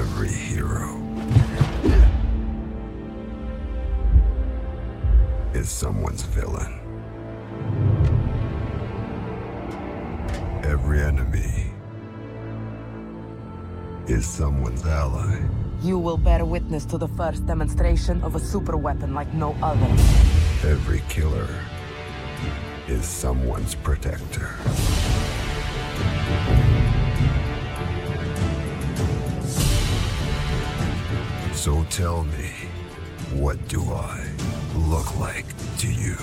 Every hero is someone's villain. Every enemy is someone's ally. You will bear witness to the first demonstration of a super weapon like no other. Every killer is someone's protector. So tell me, what do I look like to you?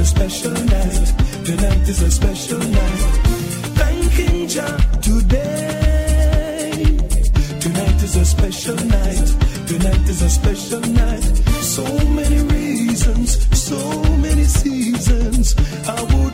a special night. Tonight is a special night. Thanking Jah today. Tonight is a special night. Tonight is a special night. So many reasons, so many seasons. I would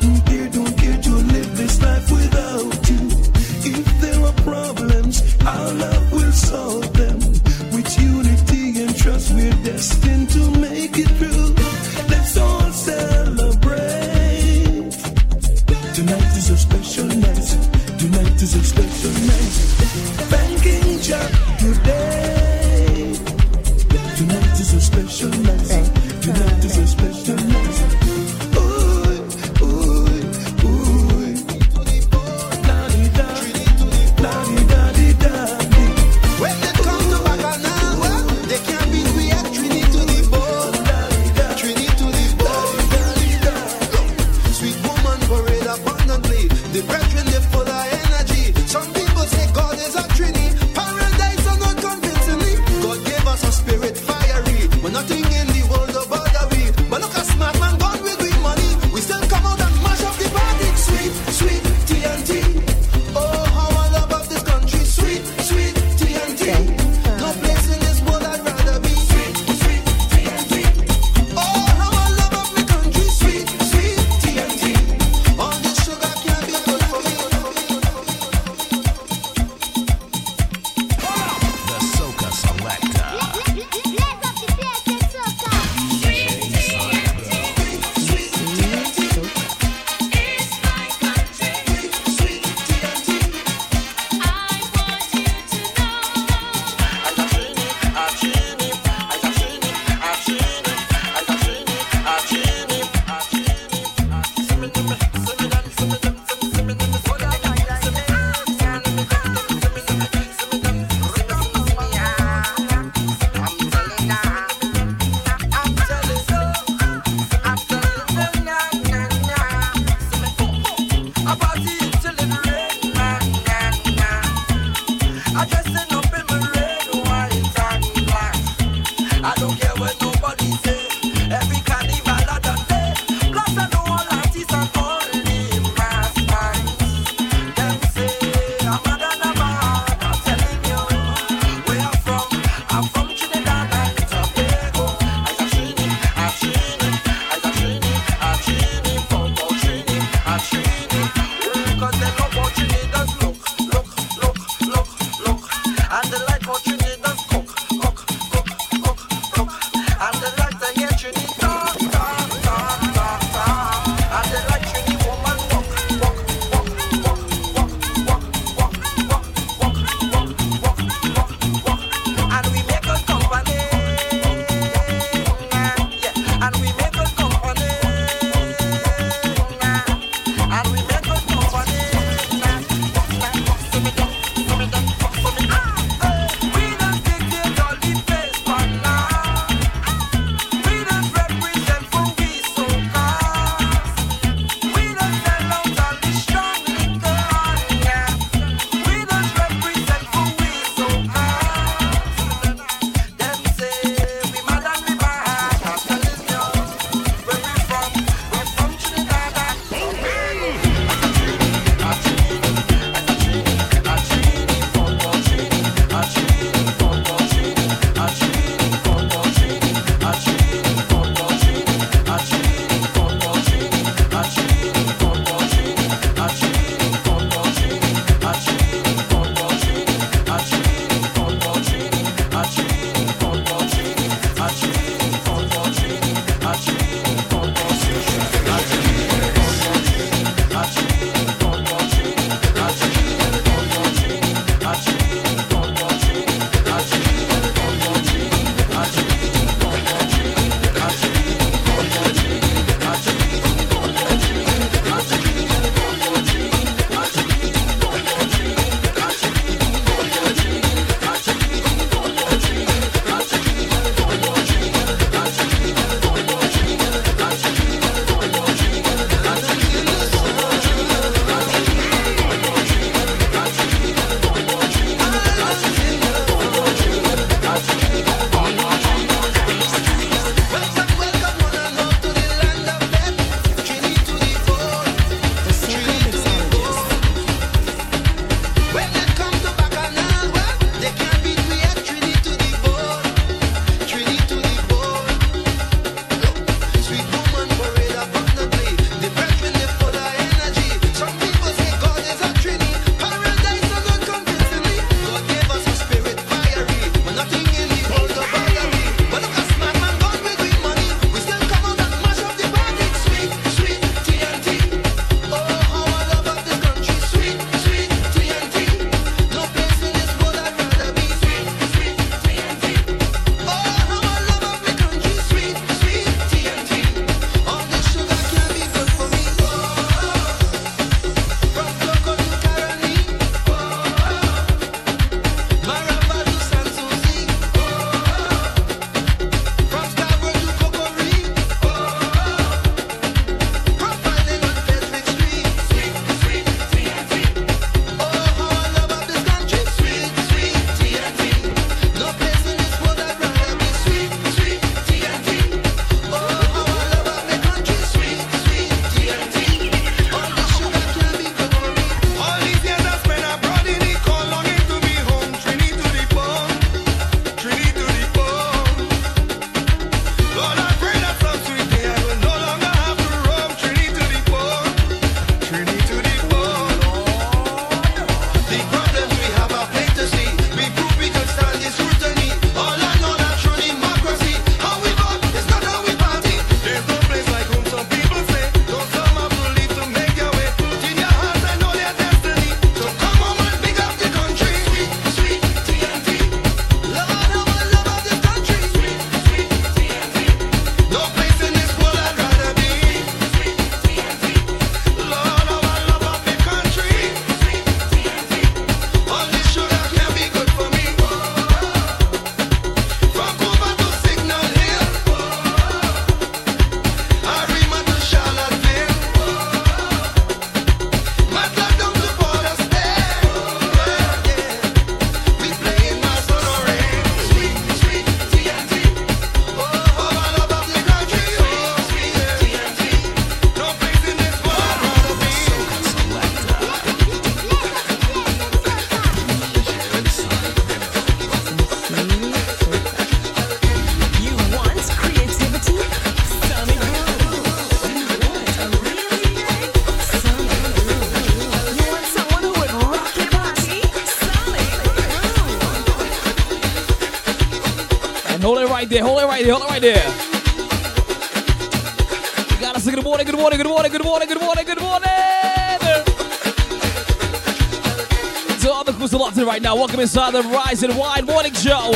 right now, welcome inside the Rise and Wine Morning Show.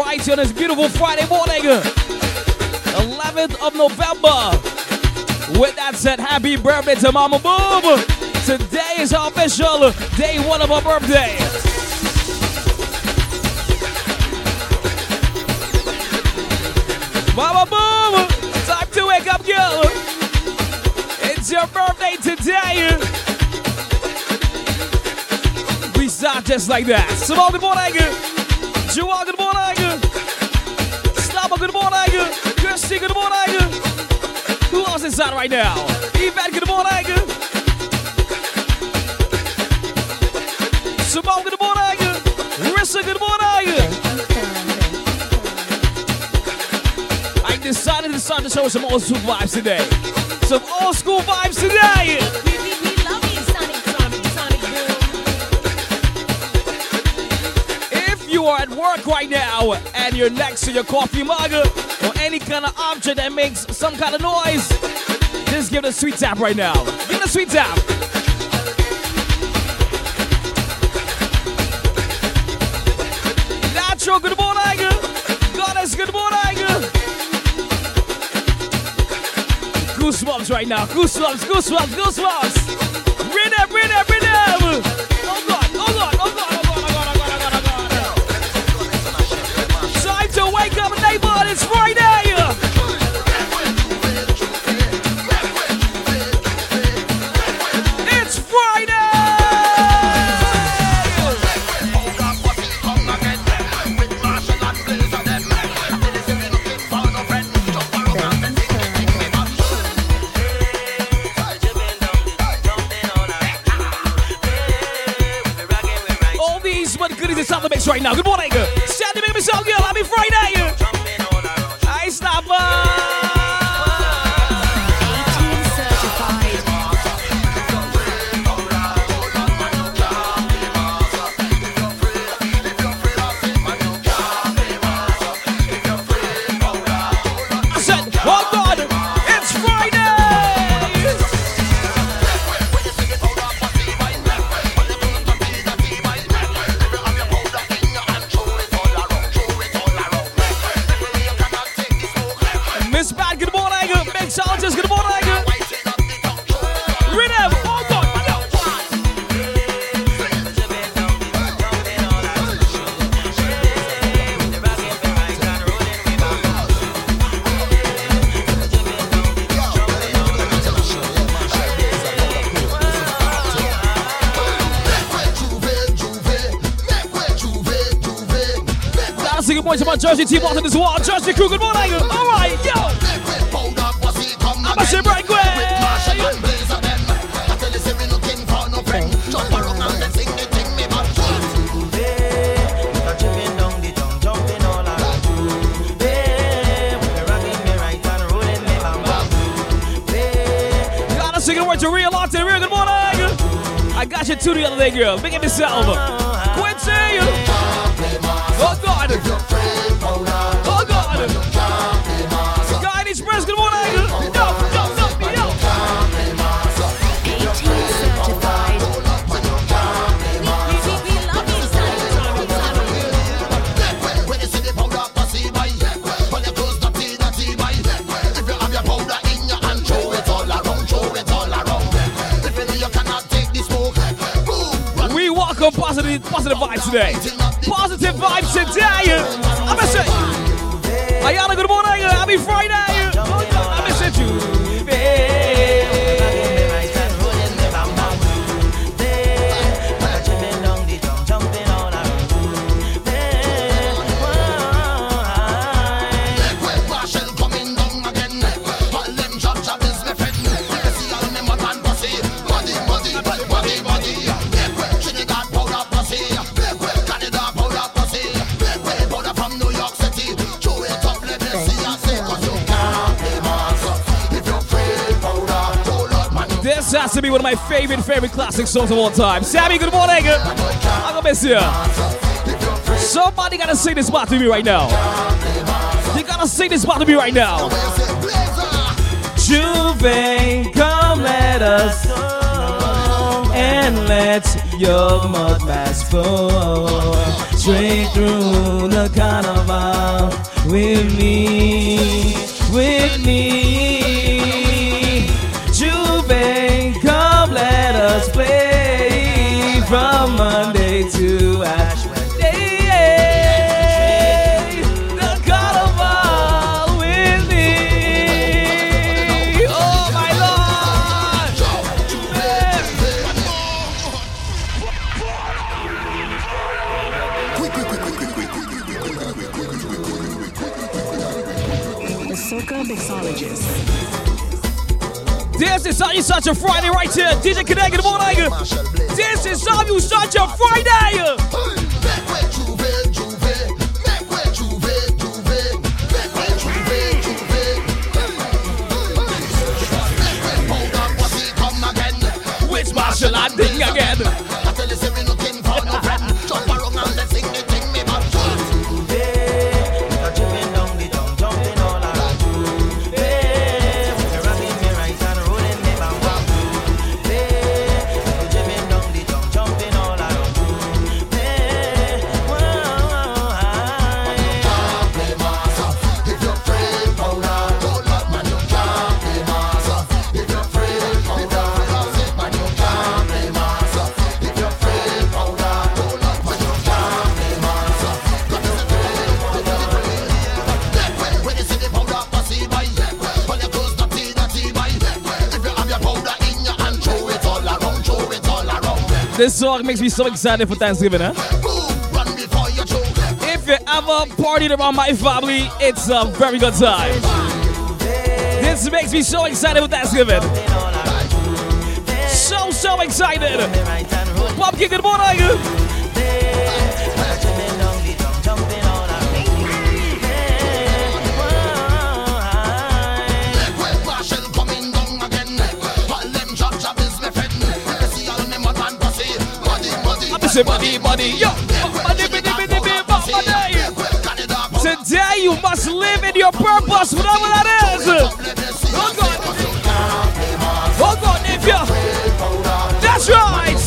Right here on this beautiful Friday morning, 11th of November. With that said, happy birthday to Mama Boom. Today is our official day one of her birthday. Mama Boom, time to wake up, girl. It's your birthday today. Start just like that. Simone, good morning. Joel, good morning. Slama, good morning. Kirsty, good morning. Who else is on right now? Yvette, good morning. Simone, good morning. Rissa, good morning. I decided to start the show with some old school vibes today. Some old school vibes today. Work right now and you're next to your coffee mug or any kind of object that makes some kind of noise, just give it a sweet tap right now. Give it a sweet tap. Natural, good morning. Goddess, good morning. Goosebumps right now. Goosebumps, goosebumps, goosebumps. Rhythm, rhythm. It's Friday. Team watching this wall. Jersey crew, good morning. All right, yo. I'm a shit right quick. To Real Latte. Real good morning. I got you two the other day, girl. Big up yourself. Vibes today. Positive vibes today. I'm gonna say, Ayana, good morning. Happy Friday. To be one of my favorite, favorite classic songs of all time. Sammy, good morning. I'm gonna miss you. Somebody gotta sing this part to me right now. You gotta sing this part to me right now. J'ouvert, come let us and let your mud mass flow straight through the carnival with me, with me. This is start your Friday right here. DJ Connect, good morning. This is how you start your Friday. I again? This song makes me so excited for Thanksgiving, huh? If you ever partied around my family, it's a very good time. This makes me so excited for Thanksgiving. So, so excited. Pumpkin, good morning. Say buddy, buddy, yo. Today you must live in your purpose, whatever that is. Oh God. Oh God, Nivea. That's right.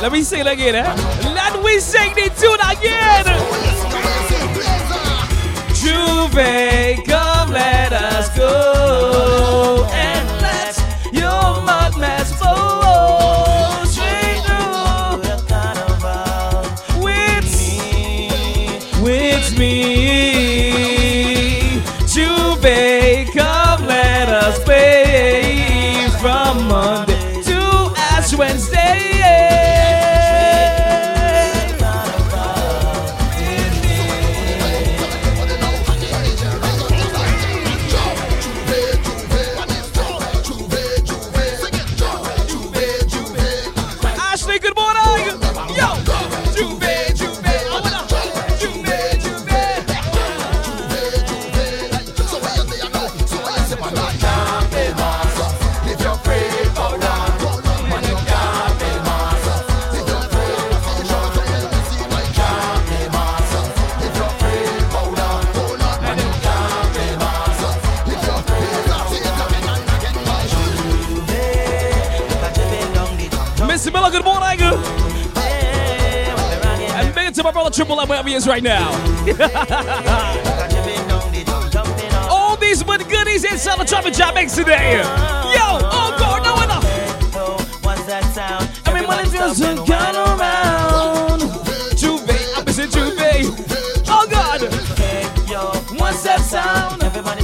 Let me sing it again, eh? Let me sing the tune again. J'ouvert, come let us go. And Miller, good morning. And big to my brother Triple M wherever he is right now. All these good goodies inside the Traffic Jam Mix today. Yo, oh God, no one. I mean, when it to come around. J'ouvert, missing J'ouvert. Oh God. One step sound. Everybody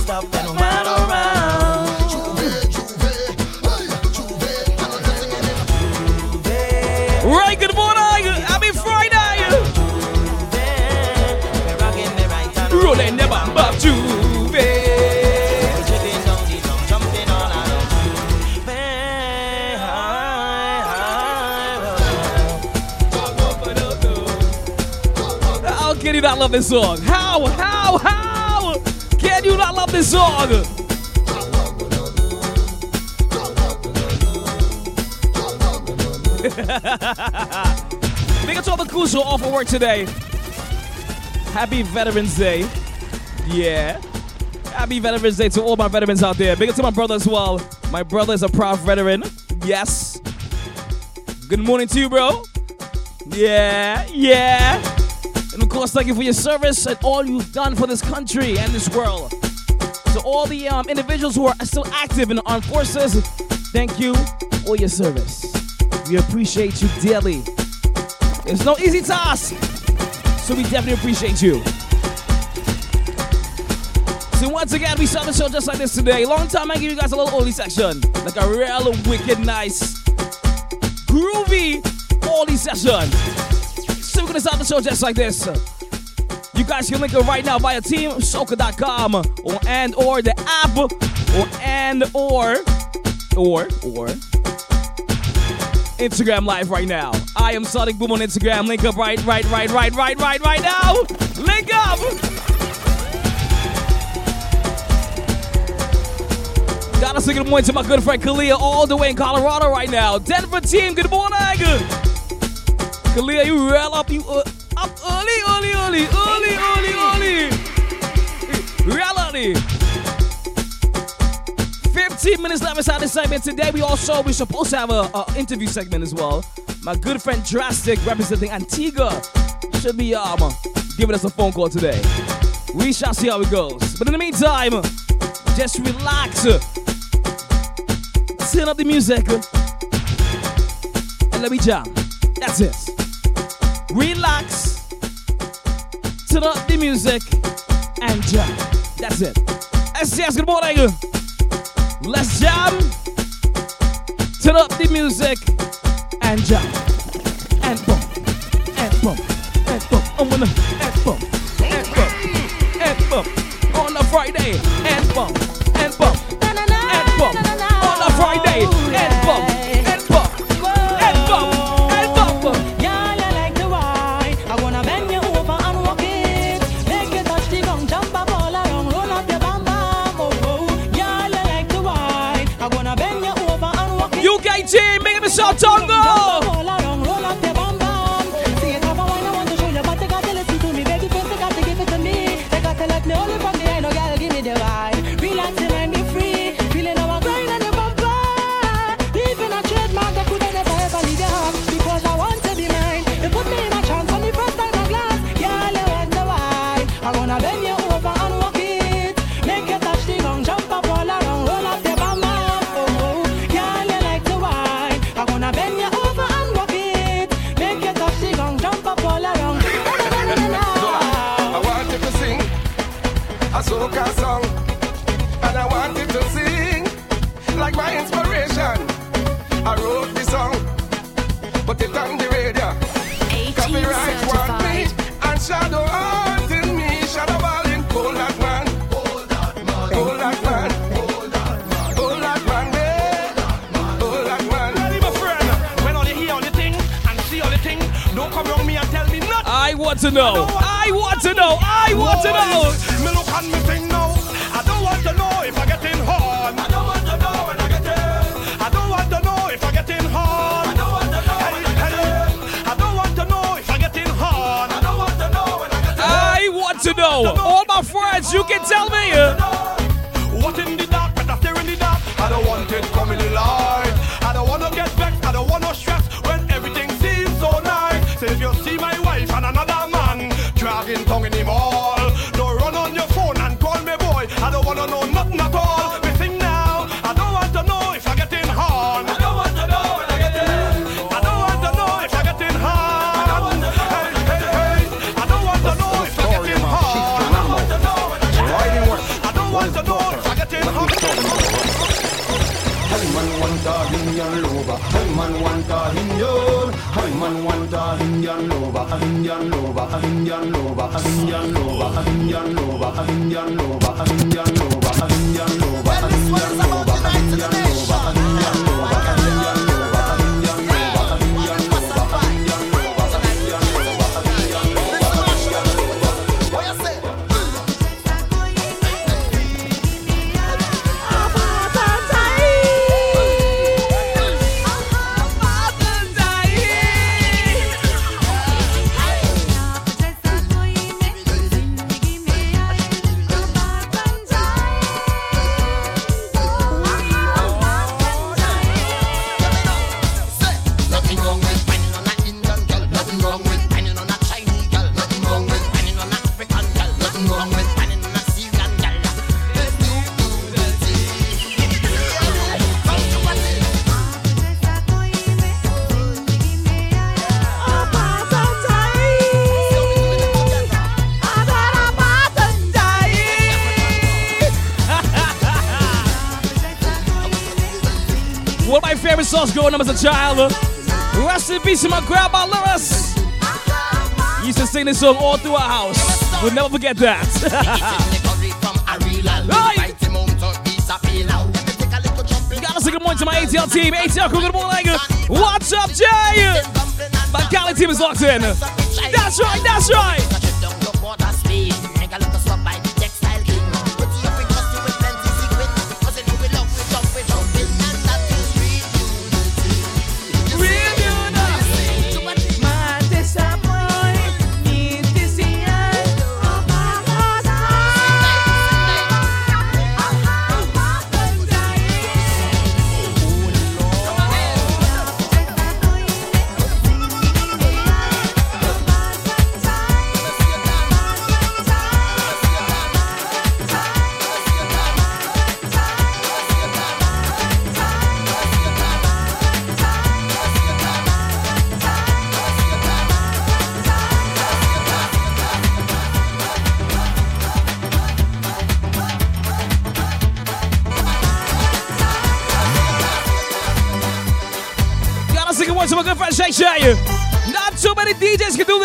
love this song? How, how, how can you not love this song? Big up to all the crews who are off of work today. Happy Veterans Day. Yeah. Happy Veterans Day to all my veterans out there. Big up to my brother as well. My brother is a proud veteran. Yes. Good morning to you, bro. Yeah, yeah. And of course, thank you for your service and all you've done for this country and this world. To all the um, individuals who are still active in the armed forces, thank you for your service. We appreciate you dearly. It's no easy task, so we definitely appreciate you. So once again, we start the show just like this today. Long time I give you guys a little oldie section, like a real wicked nice groovy oldie session finish out the show just like this. You guys can link it right now via teamsoka.com or and or the app or and or or or Instagram live right now. I am Sonic Boom on Instagram. Link up right, right, right, right, right, right, right now. Link up. Gotta say good morning to my good friend Kalia all the way in Colorado right now. Denver team, good morning can you well up you uh, up early, early, early, early, early, early. Reality. 15 minutes left inside the segment. Today we also we're supposed to have a, interview segment as well. My good friend Drastic representing Antigua should be um giving us a phone call today. We shall see how it goes. But in the meantime, just relax. Turn up the music. And let me jam. That's it relax, turn up the music, and jump. That's it. SCS, good morning. Let's jam, turn up the music, and jump. And bump, and bump, and bump. I'm gonna, and and and. On a Friday, and bump. I wrote the song, but on the radio. Copyright want me and shadow haunting me. Shadow balling, that man, that man, that man, that man, that man. Tell him a friend, when all you hear all the thing and see all the thing, don't come me and tell me nothing. I want to know. I want to know. I want to know. all. lover, Indian lover, Indian lover, Indian lover, Indian lover, Indian songs growing up as a child. Rest in peace to my grandma Loris. Used to sing this song all through our house. We'll never forget that. right. Gotta say good morning to my ATL team. ATL crew, good morning. What's up, Jay? My Cali team is locked in. That's right, that's right.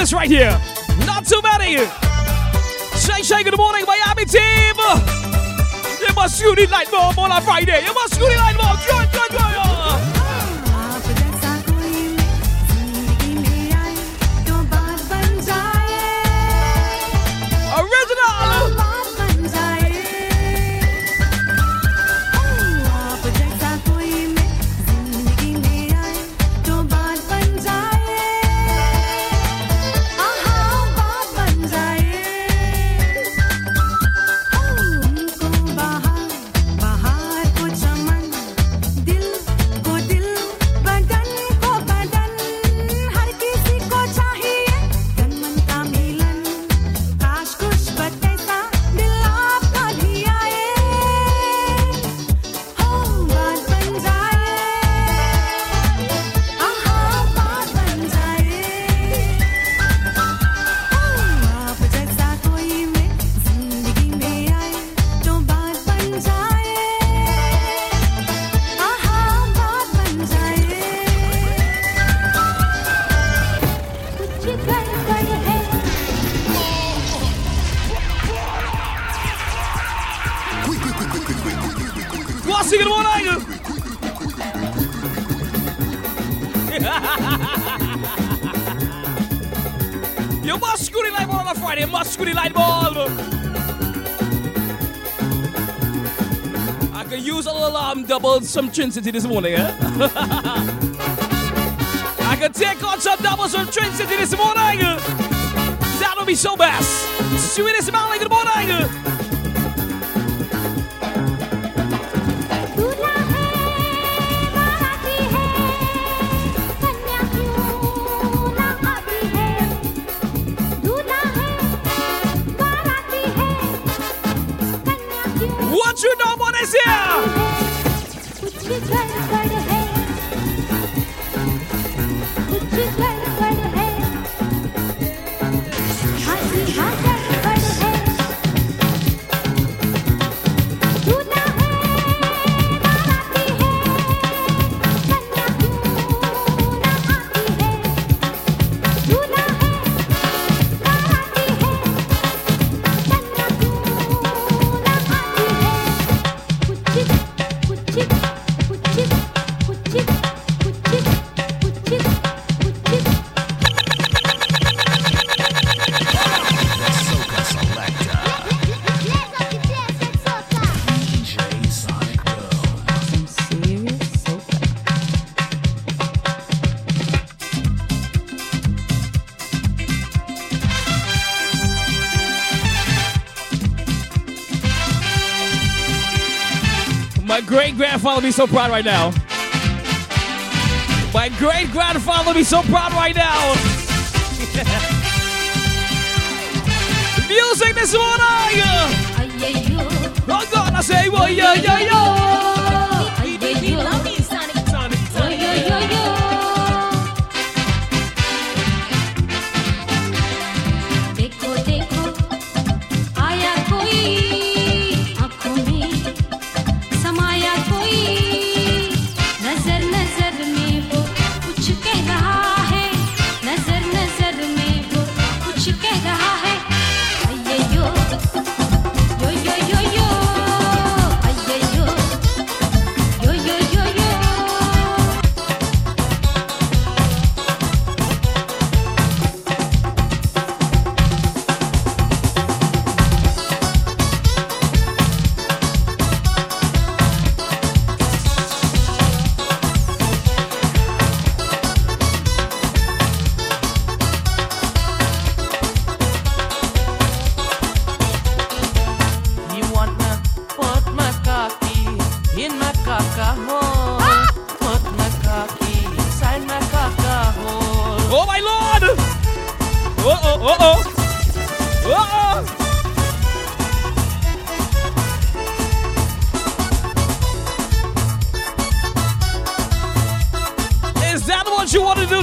This right here. Not too many. Shay Shay, good morning, Miami team. You must unite like more on a Friday. You must unite like more. Some Trinity this morning, eh? be so proud right now. My great grandfather be so proud right now. Music this morning. Oh God, I say, well, yeah, yeah, yeah.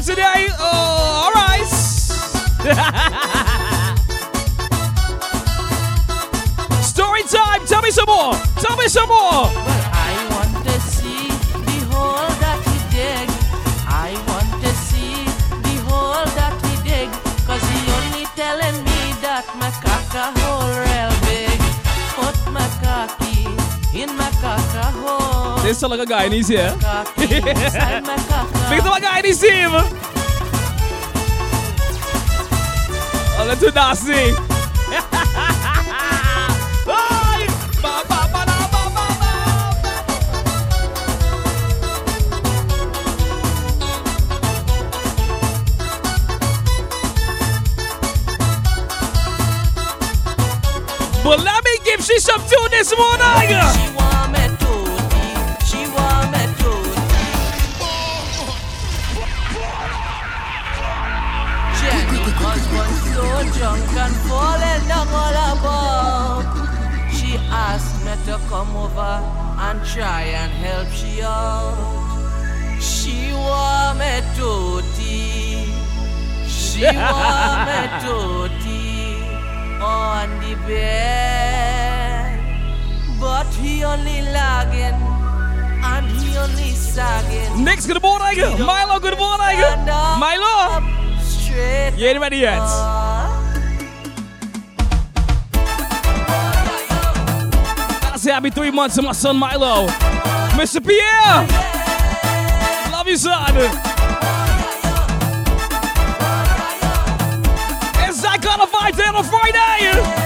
Today? Oh, all right. Story time. Tell me some more. Tell me some more. I want to see the hole that he dig. I want to see the hole that he dig. Cause he only telling me that my caca hole real big. Put my cocky in my hole. This sound like a guy in his my. Big to my guy in his team. Oh, let's do nasty. But let me give she some tune this morning. Drunk and falling down all. She asked me to come over and try and help she out. She want me to She want me to on the bed. But he only lagging and he only sagging. Next, good morning. Milo, good morning. Milo. Straight You ain't ready say happy three months to my son Milo. Mr. Pierre. Love you, son. It's that kind of vibe on Friday.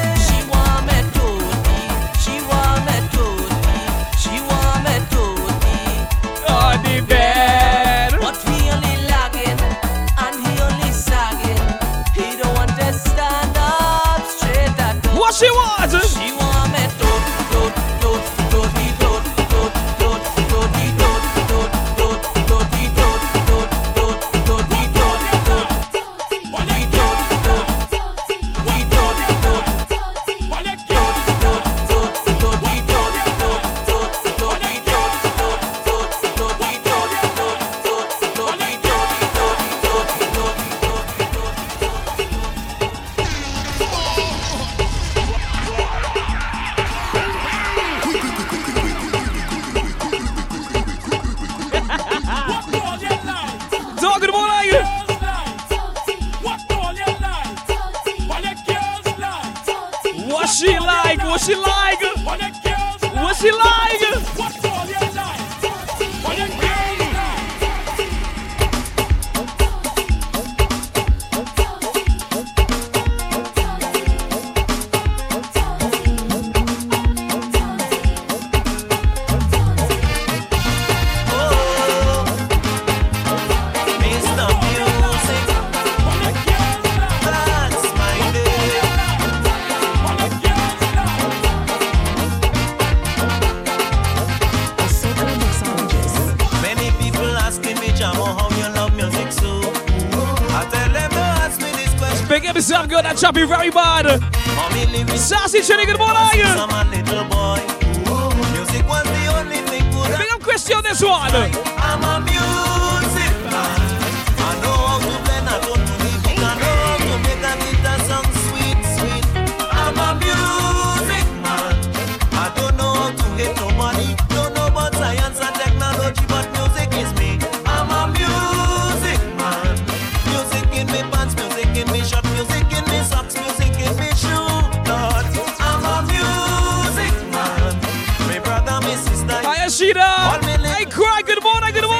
Hi, Hey, cry. Good morning. Good morning.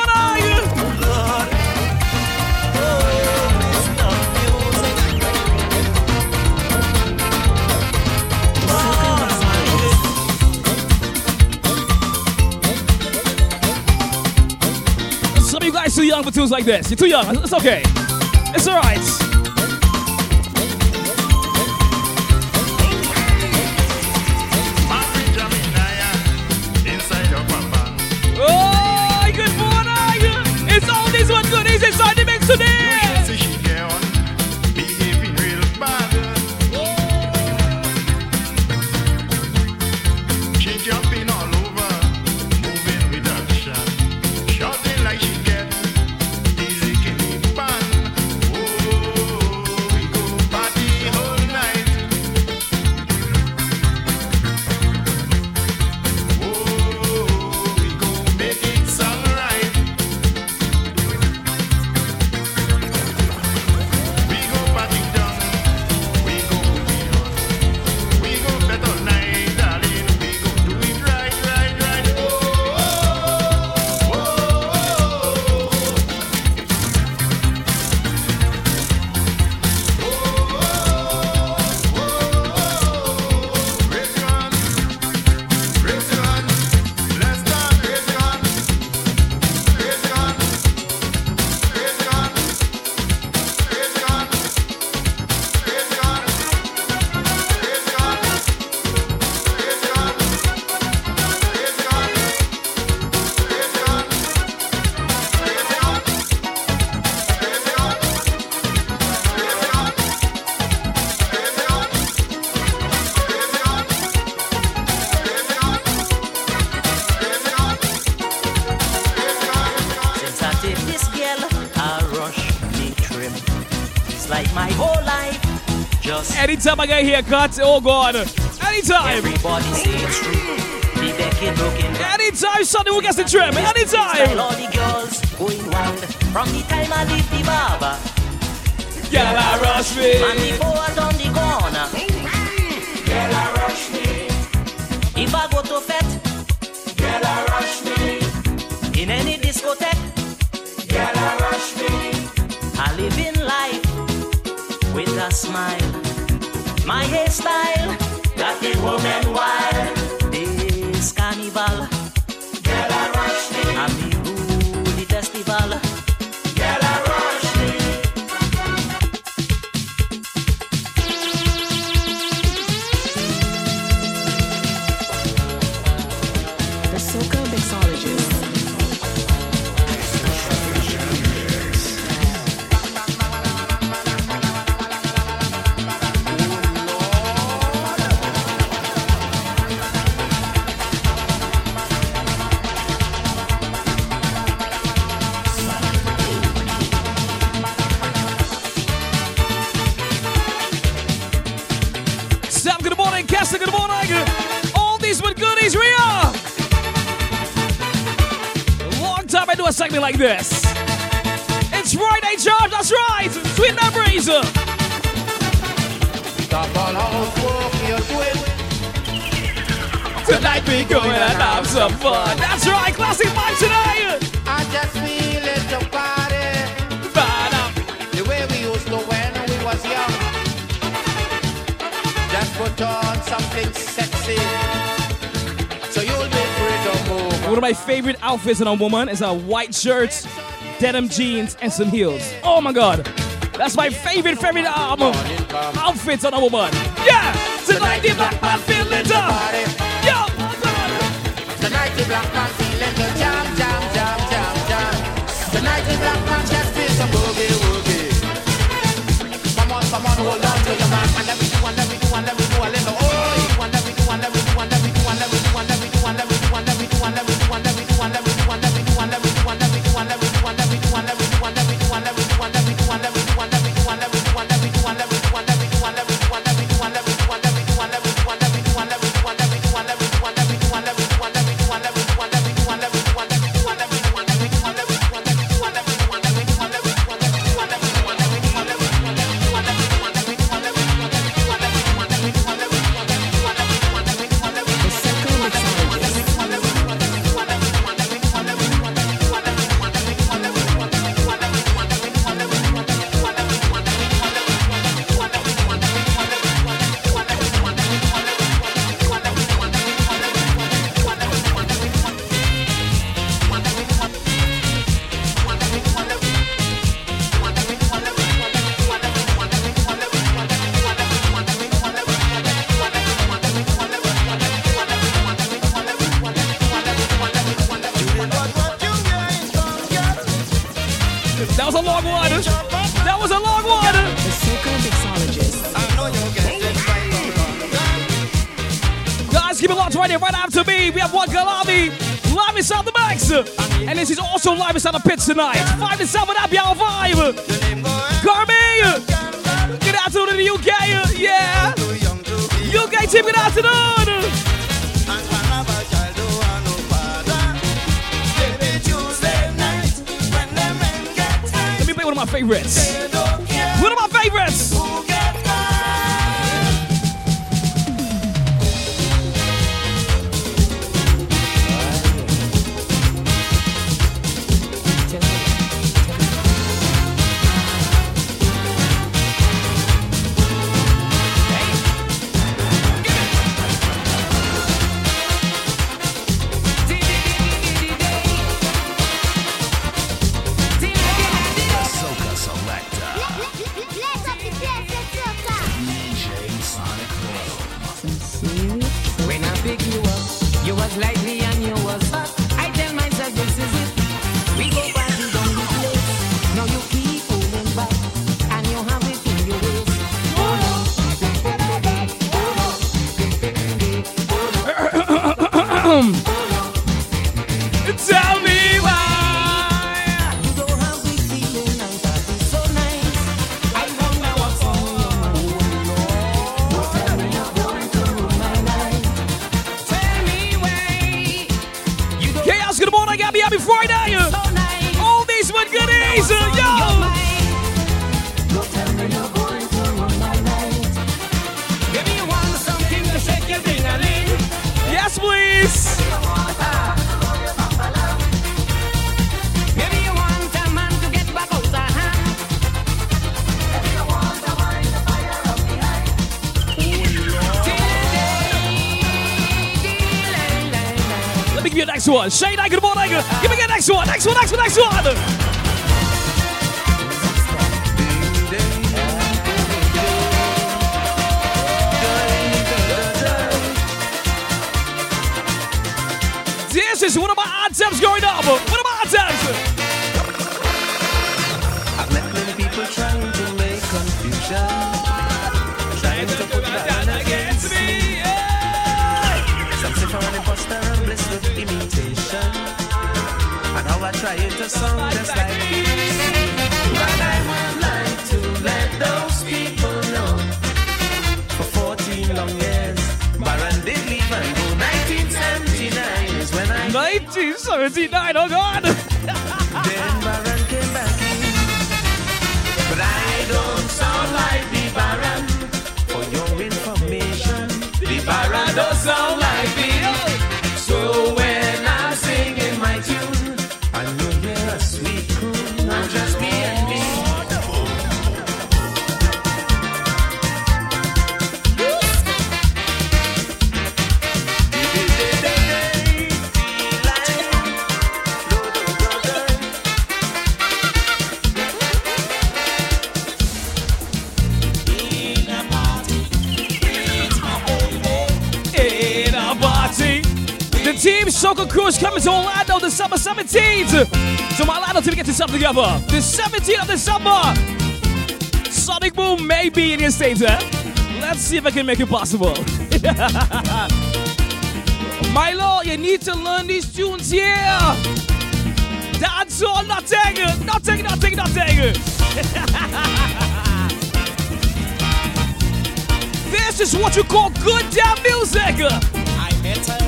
Some of you guys too young for tunes like this. You're too young. It's okay. It's alright. stay here, cuts. Oh God. Anytime. Everybody say it's true. Be back in looking. Anytime Sunday we get the trim. Anytime. From the time I leave the barber. Girl, I rush me. And before I turn the corner. Girl, I rush me. If I go to fete. Girl, I rush me. In any discotheque. Girl, I rush me. I live in life with a smile my hairstyle, like a woman wild. this. It's Friday Charge, that's right. Sweet memories. Stop we're. Tonight we going and have some fun. my favorite outfits on a woman is a white shirt, denim jeans, and some heels. Oh my god. That's my favorite, favorite um, outfits on a woman. Yeah! Tonight, Tonight. one, next one, next one, next one! 进手机袋头看。17th. So my lad until we get something together. The 17th of December. Sonic Boom may be in your state. Eh? Let's see if I can make it possible. Milo, you need to learn these tunes here. That's all, nothing, nothing, nothing, nothing. This is what you call good damn music. I better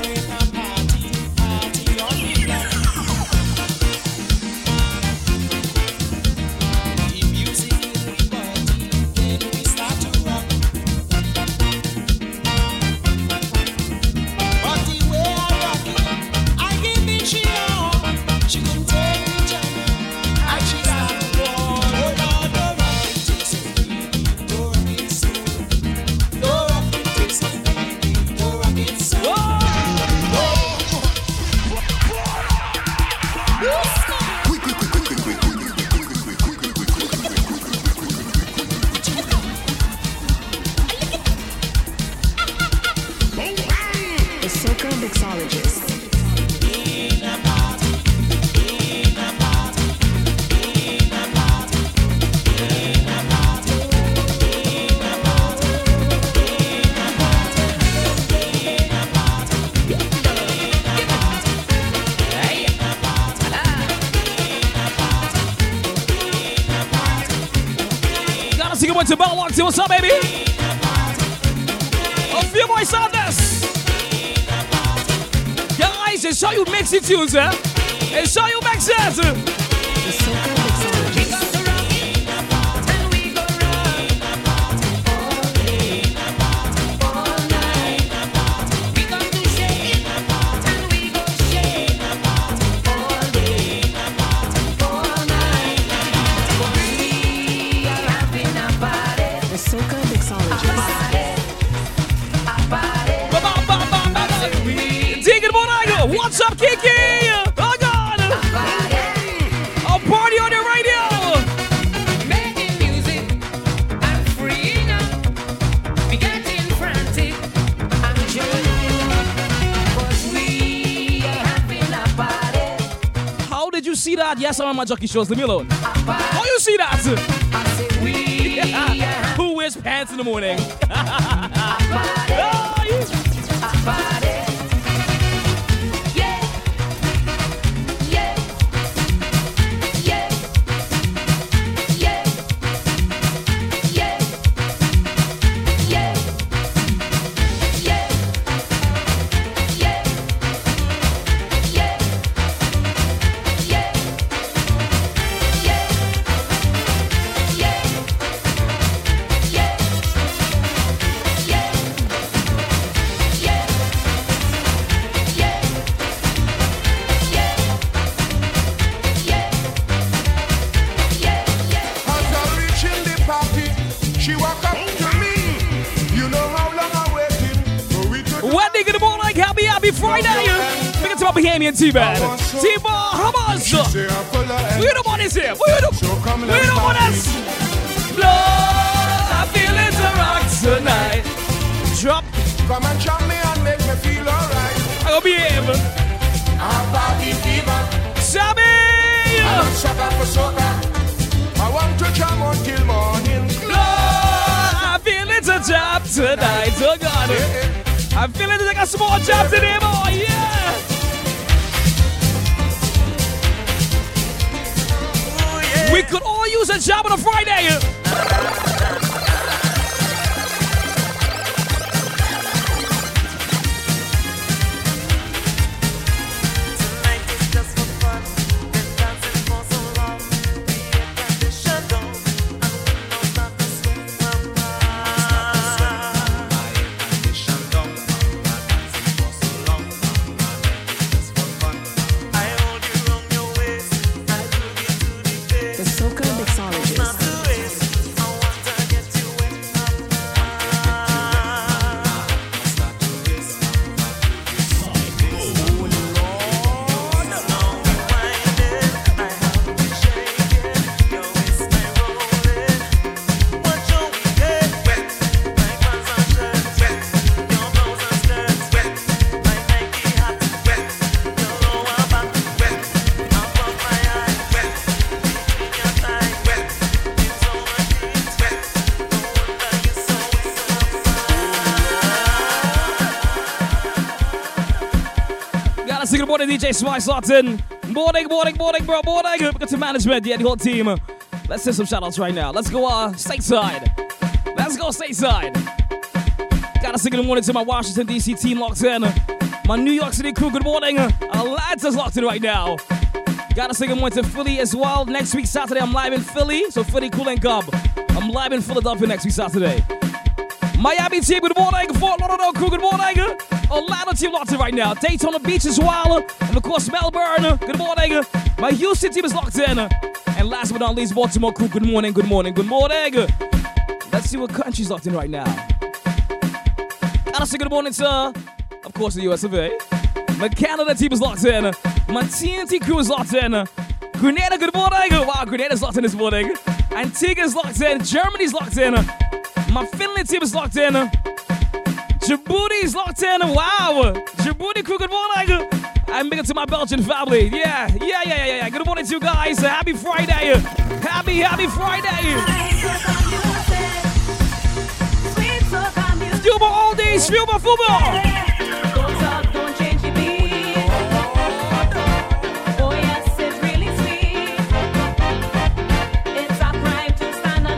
En hè? Ik zal je op. my jockey shorts. Leave me alone. Oh, you see that? Who wears pants in the morning? oh. happy Friday. we up to my Bahamian too bad. Team Bahamas. We don't want this here. We the we the one is. Blood, I feel it to rock tonight. Drop. Come and drop me and make me feel alright. I gonna be able. I'm body fever. Sammy. I'm not sugar for sugar. I want to jam until morning. Blood, I feel it's a drop tonight. Oh God. Yeah, yeah feel feeling like I got a small job today, boy. Yeah. We could all use a job on a Friday. DJ Spice Lawton. Morning, morning, morning, bro, morning. Got to management, the whole team. Let's send some shout outs right now. Let's go uh, stateside. Let's go stateside. Gotta say good morning to my Washington, D.C. team locked in. My New York City crew, good morning. Atlanta's locked in right now. Gotta say good morning to Philly as well. Next week, Saturday, I'm live in Philly. So, Philly, cool and Cub. I'm live in Philadelphia next week, Saturday. Miami team, good morning. Fort Lauderdale crew, good morning. Orlando team locked in right now. Daytona Beach as well. And of course, Melbourne, good morning. My Houston team is locked in. And last but not least, Baltimore crew, good morning, good morning, good morning. Let's see what country's locked in right now. Gotta say good morning to, of course, the US of A. My Canada team is locked in. My TNT crew is locked in. Grenada, good morning. Wow, Grenada's locked in this morning. Antigua's locked in. Germany's locked in. My Finland team is locked in. Djibouti's locked in. Wow. Djibouti good morning. I'm big to my Belgian family. Yeah, yeah, yeah, yeah, yeah. Good morning to you guys. Happy Friday. Happy, happy Friday. Stuba all day, Stuba football.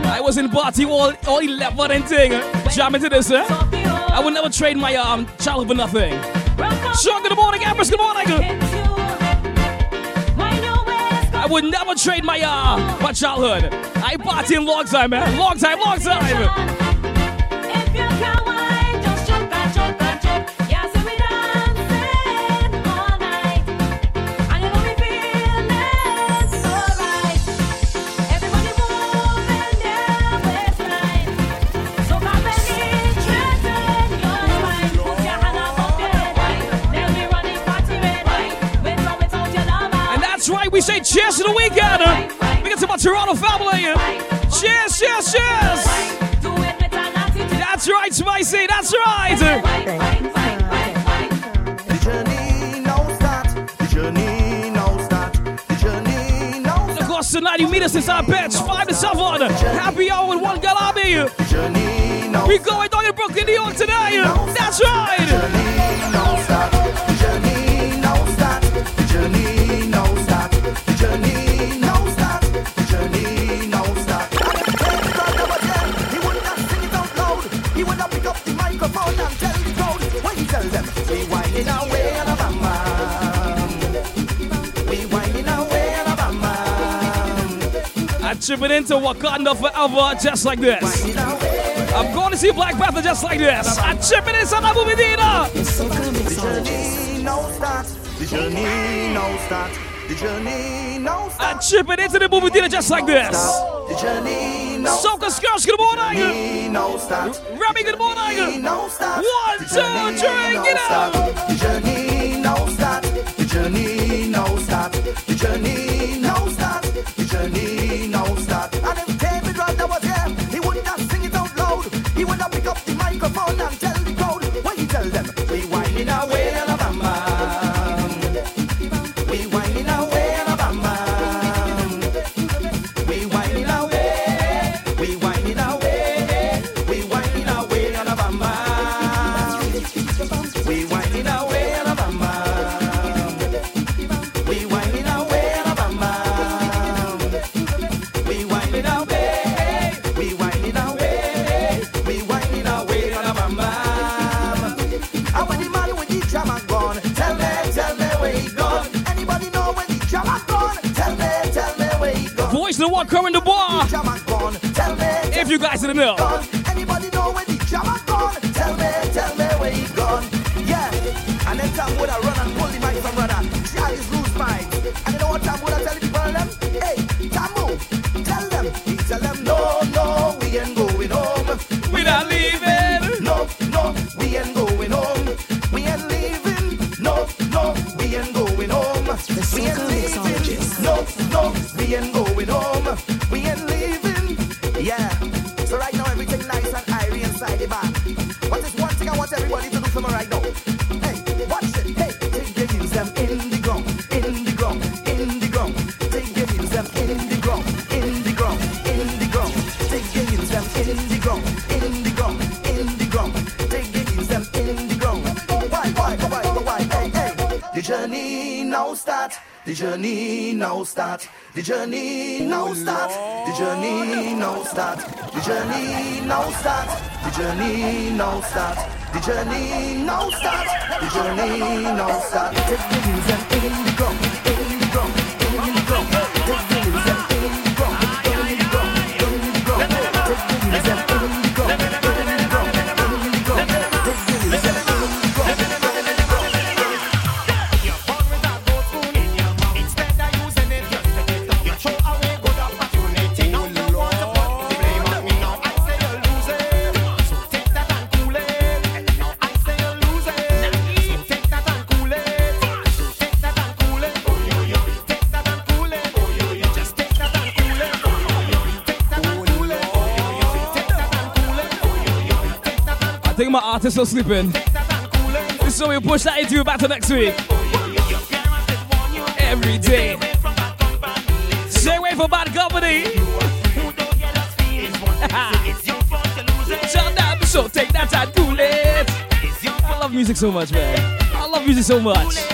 I was in party all, all 11 and thing. Jam into this, eh? I would never trade my um, childhood for nothing. Sean, good morning. Empress, good morning. I would never trade my uh, my childhood. I party in long time, man. Long time, long time. Cheers to the weekend. We get to my Toronto family. Cheers, cheers, cheers. That's right, Spicy, that's right. The journey now start. The journey now start. The journey now And of course, tonight you meet us inside Bench, 5 to 7. Happy hour with one Galabi. We going down in Brooklyn, New York today. That's right. It into Wakanda forever, just like this. I'm going to see Black Panther just like this. I chip it inside that movie theater. The journey now start. The journey now start. The journey now I chip it into the movie theater just like this. The journey now Soca Skirts, good morning. journey now. Remy, good morning. One, two, three, get out. The journey now start. The start. The journey If you guys in the middle. Anybody know where the jam gone? Tell me, tell me where he gone. Yeah. And then time would I run and now start. The journey now start. The journey now start. The journey now start. The journey now start. The journey now start. The journey now start. Take the heels and in are sleeping. So we push that interview back to next week. Every day. Stay away from bad company. Shut up, so take that time too late. I love music so much, man. I love music so much.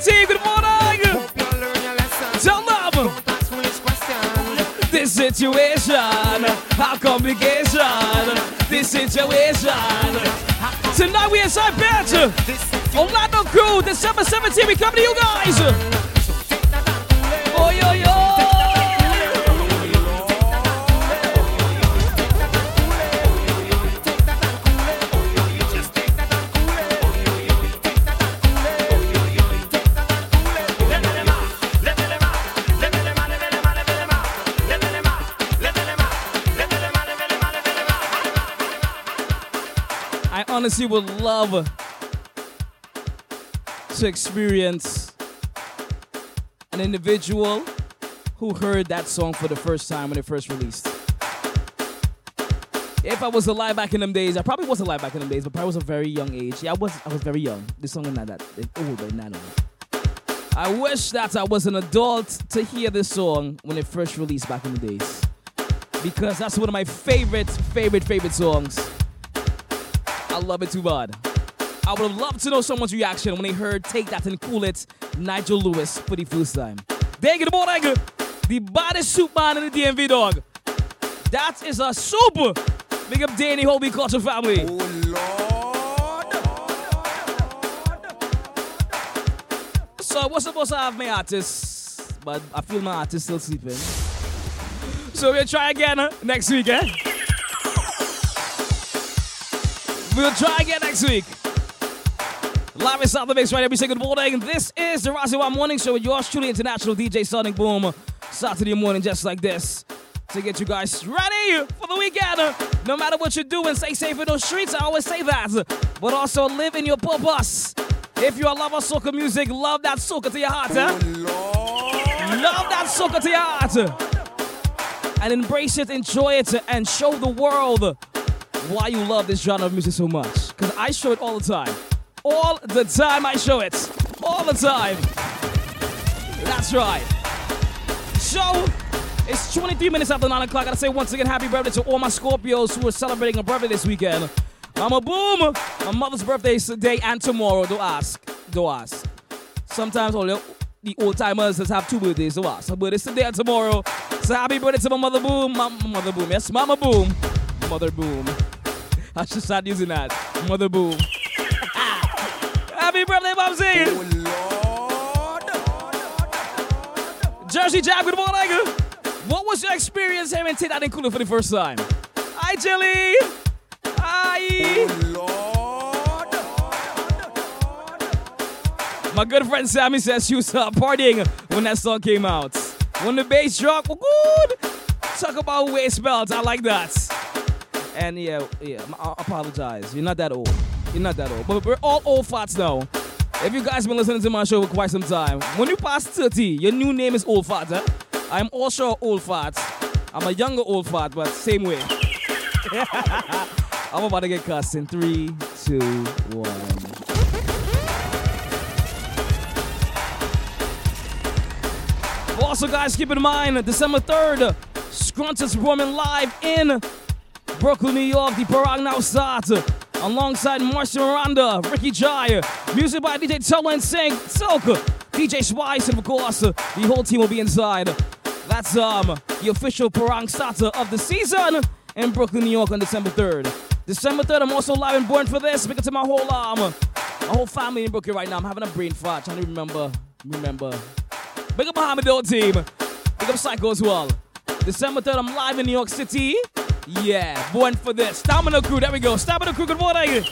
Team, good morning. Tell them. This situation, how complication, this situation. Tonight we inside bench. Orlando Crew, December 17th, we come to you guys. Honestly would love to experience an individual who heard that song for the first time when it first released. If I was alive back in them days, I probably was alive back in them days, but probably was a very young age. Yeah, I was. I was very young. This song is not that old, but not old. I wish that I was an adult to hear this song when it first released back in the days, because that's one of my favorite, favorite, favorite songs. I love it too bad. I would have loved to know someone's reaction when they heard Take That and Cool It, Nigel Lewis for the first time. There you go, morning. The baddest soup man in the DMV dog. That is a super. Big up Danny Hobie Culture family. Oh, Lord. So we're supposed to have my artist, but I feel my artist still sleeping. So we'll try again huh, next week, eh? We'll try again next week. Live inside the mix right say good morning. This is the Rossi One Morning Show with yours truly, international DJ Sonic Boom. Saturday morning, just like this. To get you guys ready for the weekend. No matter what you're doing, stay safe in those streets. I always say that. But also live in your purpose. If you're a lover of soca music, love that soca to your heart? Love that soca to your heart. And embrace it, enjoy it, and show the world why you love this genre of music so much. Because I show it all the time. All the time I show it. All the time. That's right. So, it's 23 minutes after 9 o'clock. I gotta say once again, happy birthday to all my Scorpios who are celebrating a birthday this weekend. Mama Boom, my mother's birthday is today and tomorrow. Don't ask. Don't ask. Sometimes all the, old timers just have two birthdays. Don't ask. Her birthday's today and tomorrow. So happy birthday to my mother Boom. My mother Boom. Yes, Mama Boom. Mother Boom. I should start using that. Mother Boom. happy birthday, Mumsy. Jersey Jack, good morning. What was your experience hearing Tate That Cooler for the first time? Hi, Jelly. Hi. Oh, Lord. My good friend Sammy says she was uh, partying when that song came out. When the bass dropped, good. Talk about waist belts. I like that. And yeah, yeah, I apologize. You're not that old. You're not that old. But we're all old farts now. If you guys been listening to my show for quite some time, when you pass 30, your new name is Old Fat? I'm also Old Fat. I'm a younger Old Fat, but same way. I'm about to get cussed in three, two, one. Also, guys, keep in mind, December 3rd, Scrunch is performing live in Brooklyn, New York. The parade now starts alongside Marcia Miranda, Ricky Jai, music by DJ Tella and Sing, Silk, DJ Spice, and of course, the whole team will be inside. That's um the official Parang starter of the season in Brooklyn, New York on December 3rd. December 3rd, I'm also live and born for this because to my whole um my whole family in Brooklyn right now. I'm having a brain fart, trying to remember, remember. Big up Muhammad Old team. Big up Psycho as well. December 3rd, I'm live in New York City. Yeah, born for this. Stamina crew, there we go. Stamina crew, good morning.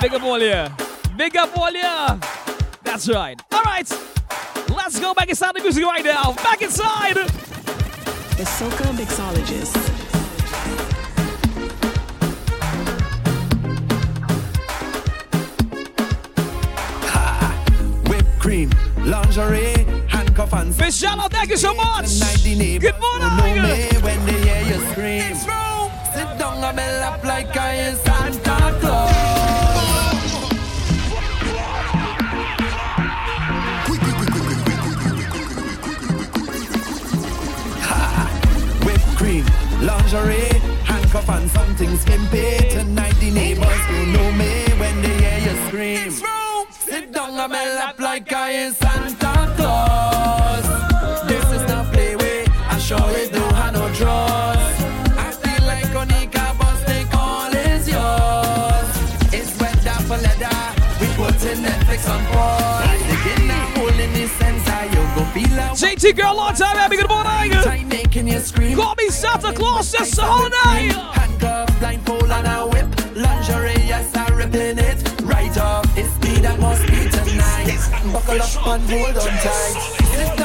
Big up all yeah. Big up all yeah. That's right. All right. Let's go back inside the music right now. Back inside. The Soca Mixologist. Whipped cream, lingerie, handcuff and Miss Shallow, thank you so much. Good morning. Know me when they scream. Sit down on my lap like I am Santa Claus. Cream, lingerie, handcuff and something skimpy. Tonight the neighbors will know me when they hear you scream. Sit down on my lap like I am Santa JT girl, long time, happy good morning. Call me Santa Claus whole night. Handcuff, blindfold, and a whip. Lingerie, yes, I'm ripping it. Right off, it's me that must be tonight. Buckle up and hold on tight.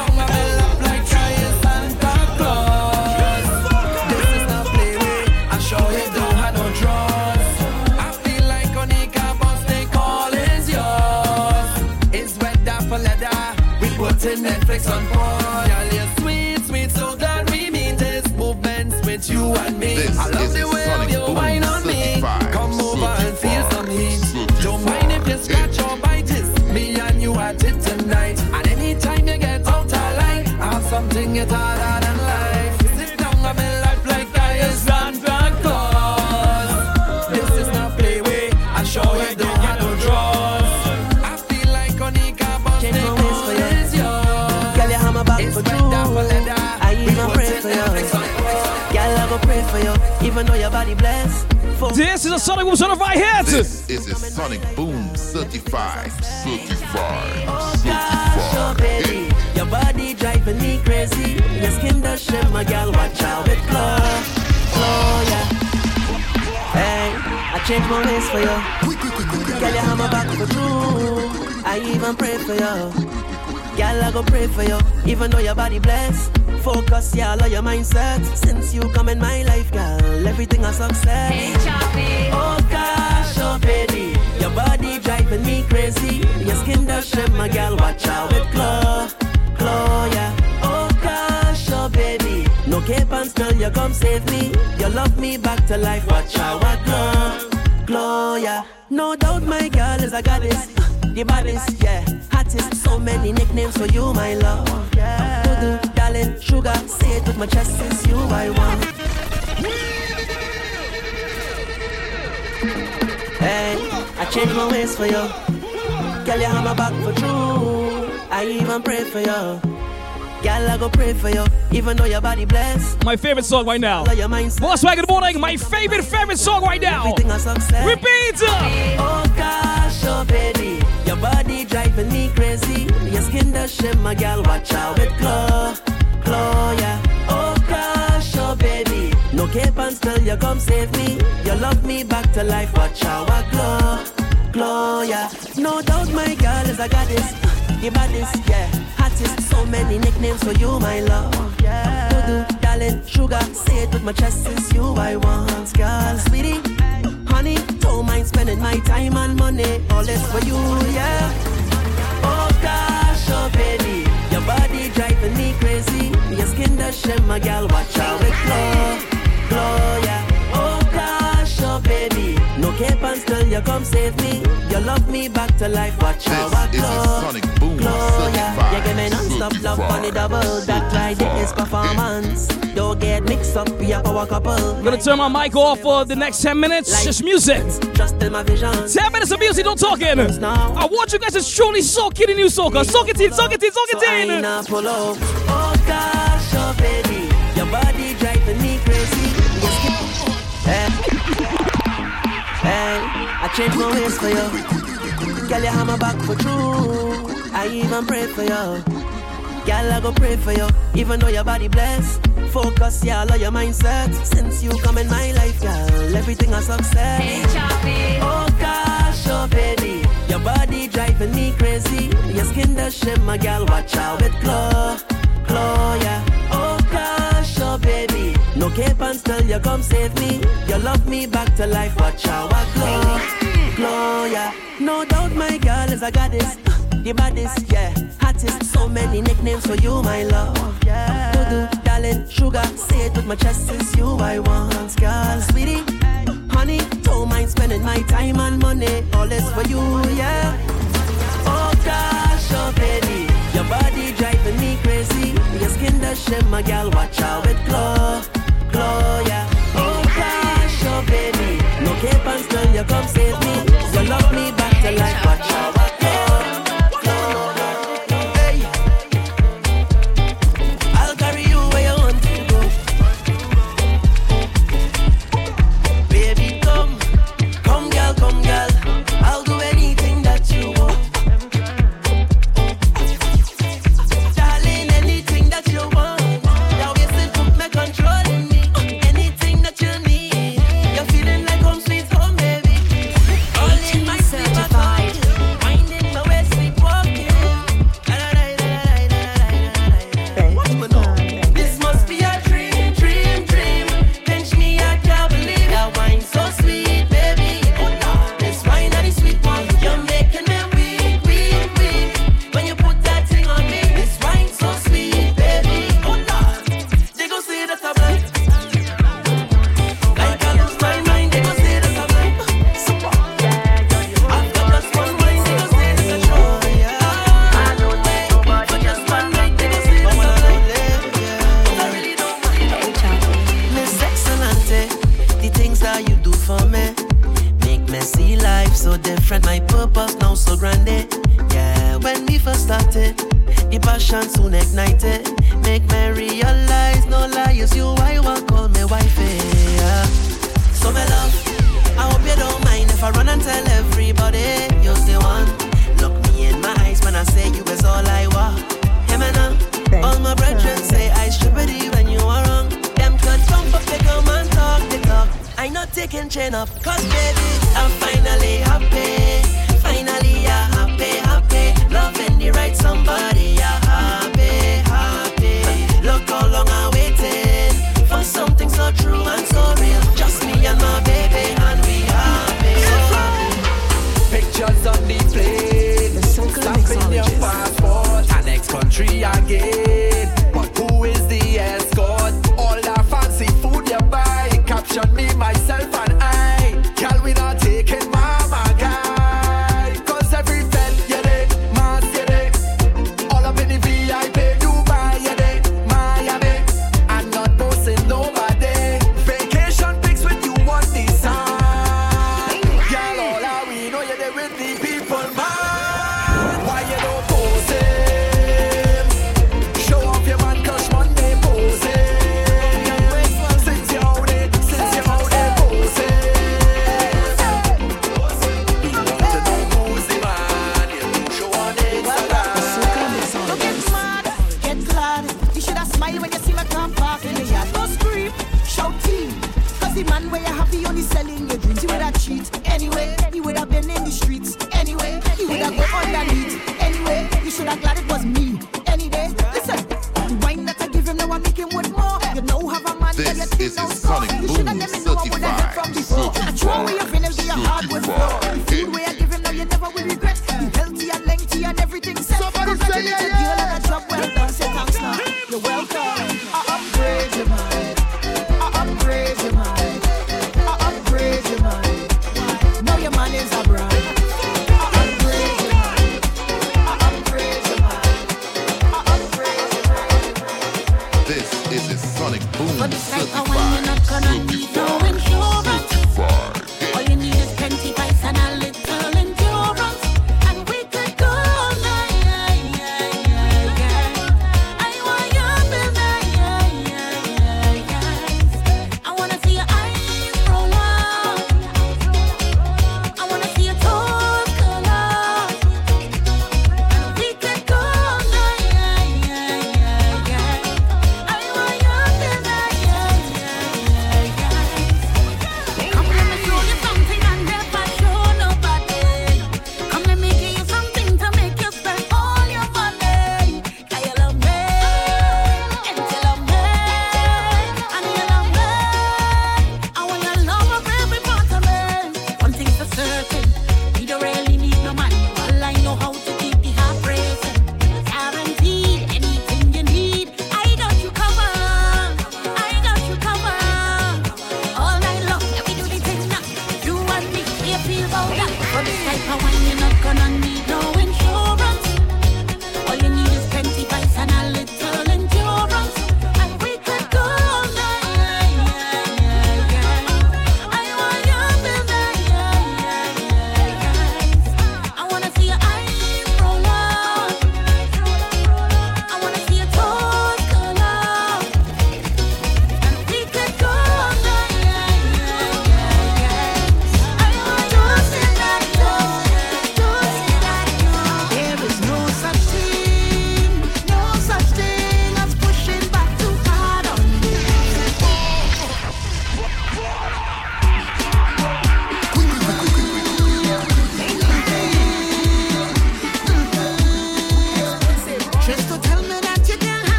Netflix. Girl, you're sweet, sweet, so glad we meet this movements with you and me. This I love the way you wine on me. Come over and feel some heat. Don't mind if you scratch or bite it. Me and you at it tonight. And anytime you get out of line, have something you harder than This is a Sonic Boom certified hit. This is a Sonic Boom certified, certified, Gosh, oh certified. baby, your body driving me crazy. Your skin does shimmer, girl. Watch out with glow, glow, yeah. Hey, I change my ways for you. Girl, you have my back for true. I even pray for you. Girl, I go pray for you, even though your body blessed. Focus, yeah, all your mindset. Since you come in my life, girl, everything a success. Hey, Choppy. Oh gosh, oh baby, your body driving me crazy. Your skin does shimmer, girl, watch out with glow, glow, yeah. Oh gosh, oh baby, no cape and spell, you come save me. You love me back to life, watch out, what glow, glow, yeah. No doubt, my girl is a goddess. The baddest, yeah, hottest. So many nicknames for you, my love. Yeah. Voodoo, darling, sugar. Say it with my chest, it's you I want. Hey, I change my ways for you. Girl, you have my back for true. I even pray for you. Girl, I go pray for you, even though your body blessed. My favorite song right now. Love your mindset. Volkswagen Morning, my favorite, favorite song right now. Everything a success. Repeat. Oh gosh, baby, your body driving me crazy. Your skin does shimmer, girl. Watch out with glow, glow, yeah. Oh gosh, oh baby, no cape and spell, you come save me. You love me back to life. Watch out, glow, glow, yeah. No doubt, my girl is a goddess. The baddest, yeah, hottest. So many nicknames for you, my love. Yeah. Voodoo, darling, sugar. Say it with my chest, it's you I want, girl, sweetie honey. Don't mind spending my time and money. All this for you, yeah. Oh gosh, oh baby, your body driving me crazy. Your skin does shimmer, girl. Watch out with glow, glow, cape and still you come save me. You love me back to life. Watch out, what This is glow, Sonic Boom glow, yeah. certified. You give me non-stop love on the double. That right, it is performance. Don't get mixed up, we are power couple. I'm gonna turn my mic off for the next 10 minutes. Just music. Just in my vision. 10 minutes of music, don't talk in. I want you guys to truly soak in the new soca. Soak it in, soak it in, soak it in. not pull. Oh gosh, oh baby, your body driving me crazy. Your skin- Hey, hey, I change my ways for you. Girl, you have my back for true. I even pray for you. Girl, I go pray for you, even though your body blessed. Focus, yeah, all your mindset. Since you come in my life, girl, everything a success. Hey. Oh gosh, oh baby, your body driving me crazy. Your skin does shimmer, girl, watch out with glow, glow, yeah. No cape and still you come save me. You love me back to life, watch out, glow, glow, yeah. No doubt, my girl is a goddess. Uh, the baddest, yeah, hottest. So many nicknames for you, my love. Yeah. Voodoo, darling, sugar. Say it with my chest, it's you I want, girl, sweetie. Honey, don't mind spending my time and money. All this for you, yeah. Oh gosh, oh baby, your body driving me crazy. Your skin does shimmer, girl. Watch out with glow, yeah. Oh gosh, oh baby, no you come save me. You love me back to life. Watch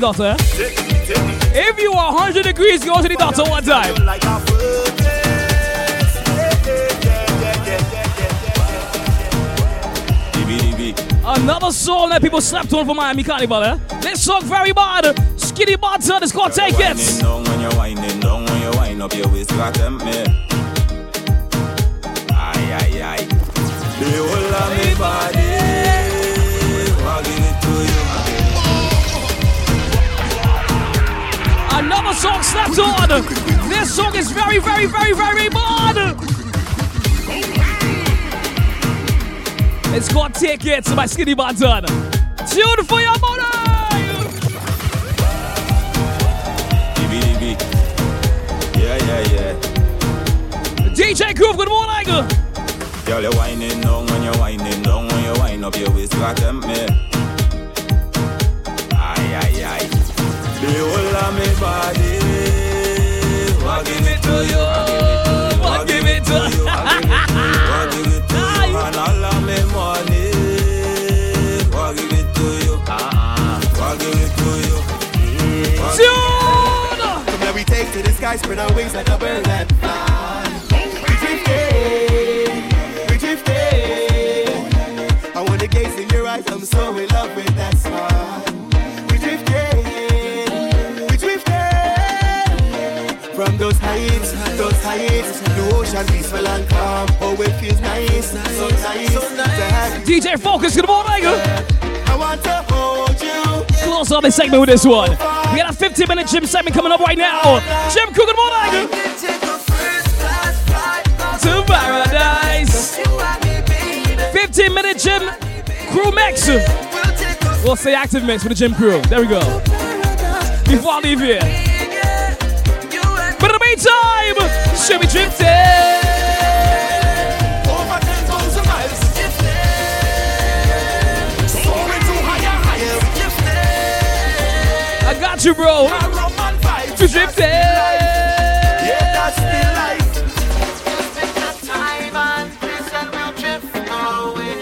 the doctor. If you are 100 degrees, go to the doctor one time. Another song that people slept on for Miami Carnival, eh? This song very bad. Skinny Banton, it's called Take It. Up your waist, me. Aye, aye, aye. Me body, Another song slept on. This song is very, very, very, very bad. It's called Take It by Skinny Banton. Tune for your dibby. Yeah, yeah, yeah. DJ Groove, good morning. Girl, you're winding down when you're winding down when you wind up your waist, you tempt me. The whole of me body, I'll give it to you. I'll give it to you. I'll give it to you. And all of me money, I'll give it to you. I'll give it to you. I'll give Tune. Come here, we take to the sky, spread our wings like a bird and fly. Ocean peaceful and calm. Oh, it feels nice, so nice, to have DJ Focus, good morning. Eh? I want to hold you. Close off this segment with this one. We got a 15 minute gym segment coming up right now. Gym Crew, good morning. To paradise. 15 minute gym crew mix. We'll say active mix for the gym crew. There we go. Before I leave here. But in the meantime, should be drifting. Over eh? 10,000 miles. Soaring to higher heights. I got you, bro. Eh? To drifting. Yeah, that's the life.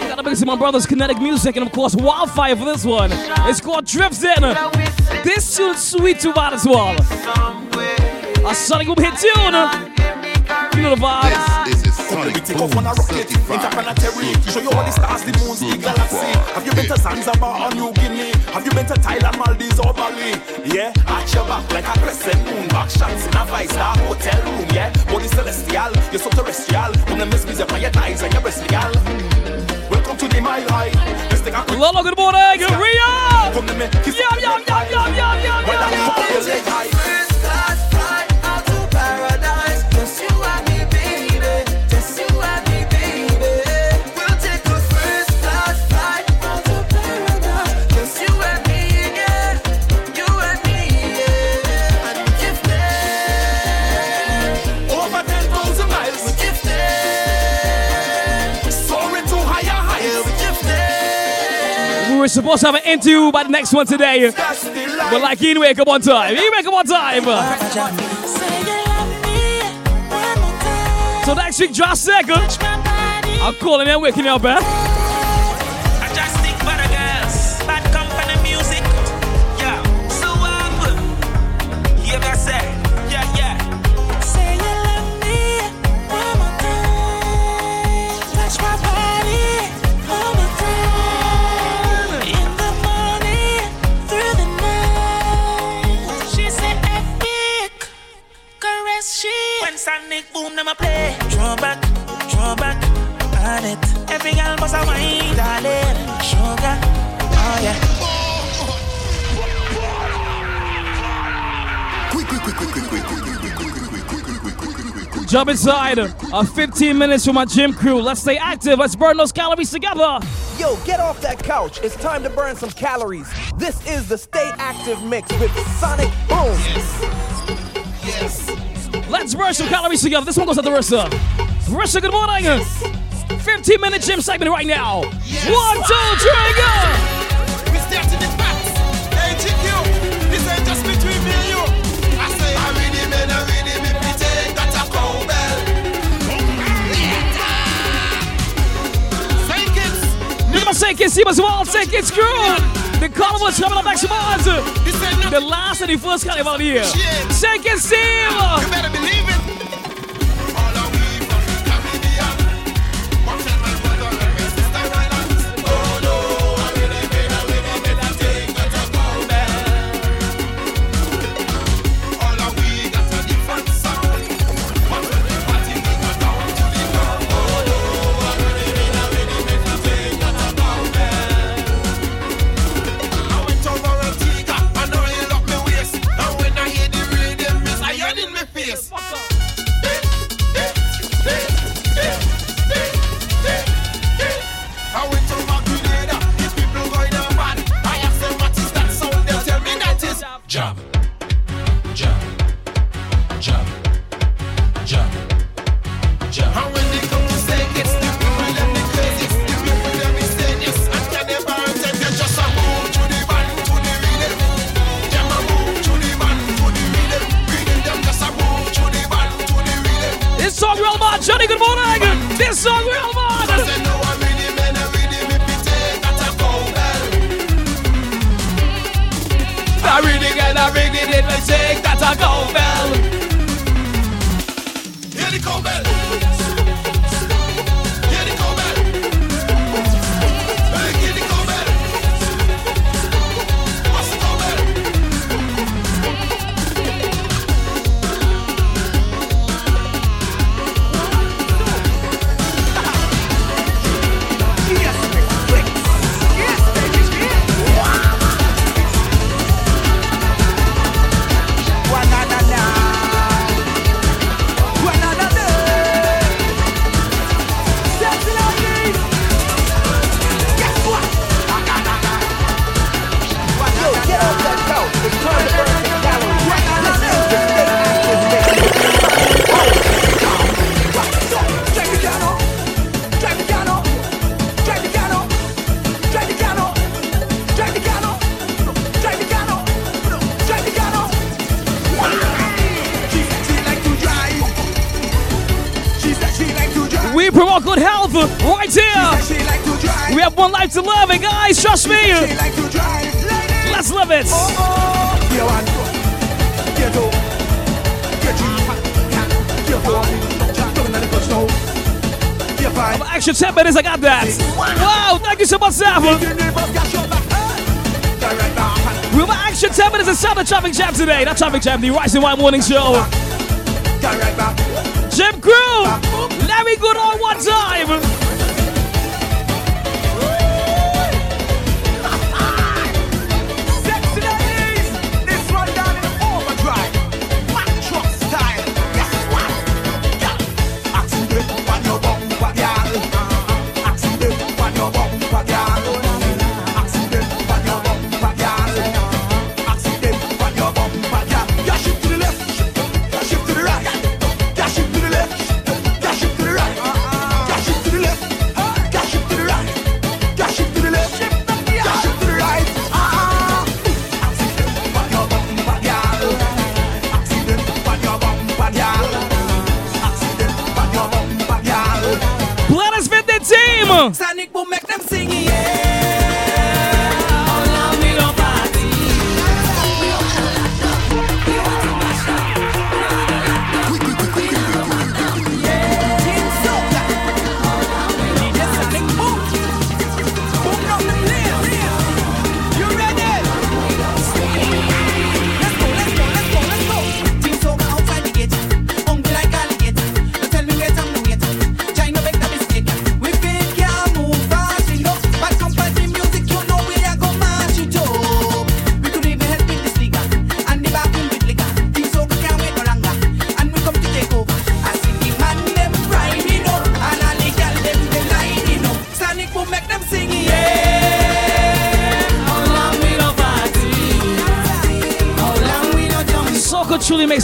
Gotta mix my brother's kinetic music and of course wildfire for this one. It's called Drifting. This tune's sweet to well. A Sonic Boom hit tune. You know the vibes. This is Couple we Sonic take Boom off on a rocket, interplanetary. Show you all the stars, the moons, the galaxy. Have you been to Zanzibar or New Guinea? Have you been to Thailand, Maldives or Bali? Yeah, arch your back like a crescent moon. Back shots in a five-star hotel room. Yeah, body celestial, you're so terrestrial. When the mysteries of your thighs and your breast legal. Welcome to the mile high. Let's take a Lolo, good morning. Ria. Come to me, kiss Yo, yo, yo, yo, yo, supposed to have an interview by the next one today. But like, he wake up one time. He wake up one time. So next week, Josh second. I'm calling and waking up, eh? Sonic boom, them a play. Draw back, draw back, on it. Every girl must a wine, darling. Sugar, oh yeah. Jump inside. Uh, 15 minutes for my gym crew. Let's stay active. Let's burn those calories together. Yo, get off that couch. It's time to burn some calories. This is the Stay Active Mix with Sonic Boom. Let's burn some calories together. This one goes out to Rissa. Rissa, good morning. 15 minute gym segment right now. One, two, three, go. We starting it back. Hey, GQ, this ain't just between me and you. I say, I really mean, I really mean, me take that a cowbell. Say kids. Nummer 6 see us all. Take it crew. The carnival is coming up month. The last and the first carnival of the year. Take it, Steve. You better believe it. 10 minutes, I got that. Wow, thank you so much, Sam. We have an extra 10 minutes inside the traffic jam today. Not traffic jam, the Rising White Morning Show. Gym Crew, let me go on one time. ik wil met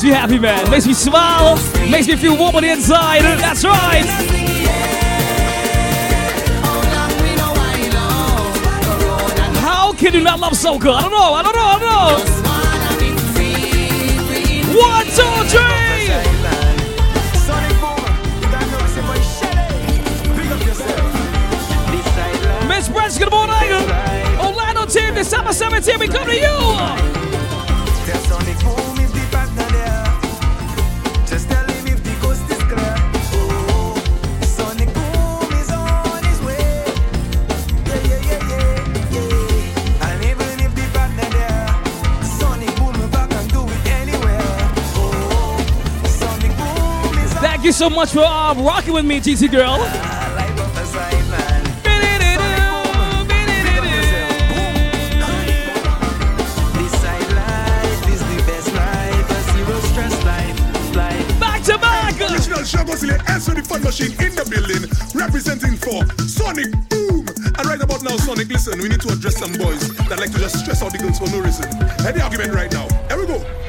me happy, man. Makes me smile, makes me feel warm on the inside. That's right. How can you not love soca? I don't know, I don't know, I don't know. One, two, three. Miss Brents, good morning. Orlando team, December 17, we come to you. So much for uh, rocking with me, GT girl. Back to back. Original Shabosile and the Fun Machine in the building, representing for Sonic Boom. And right about now, Sonic, listen, we need to address some boys that like to just stress out the girls for no reason. The argument right now. Here we go.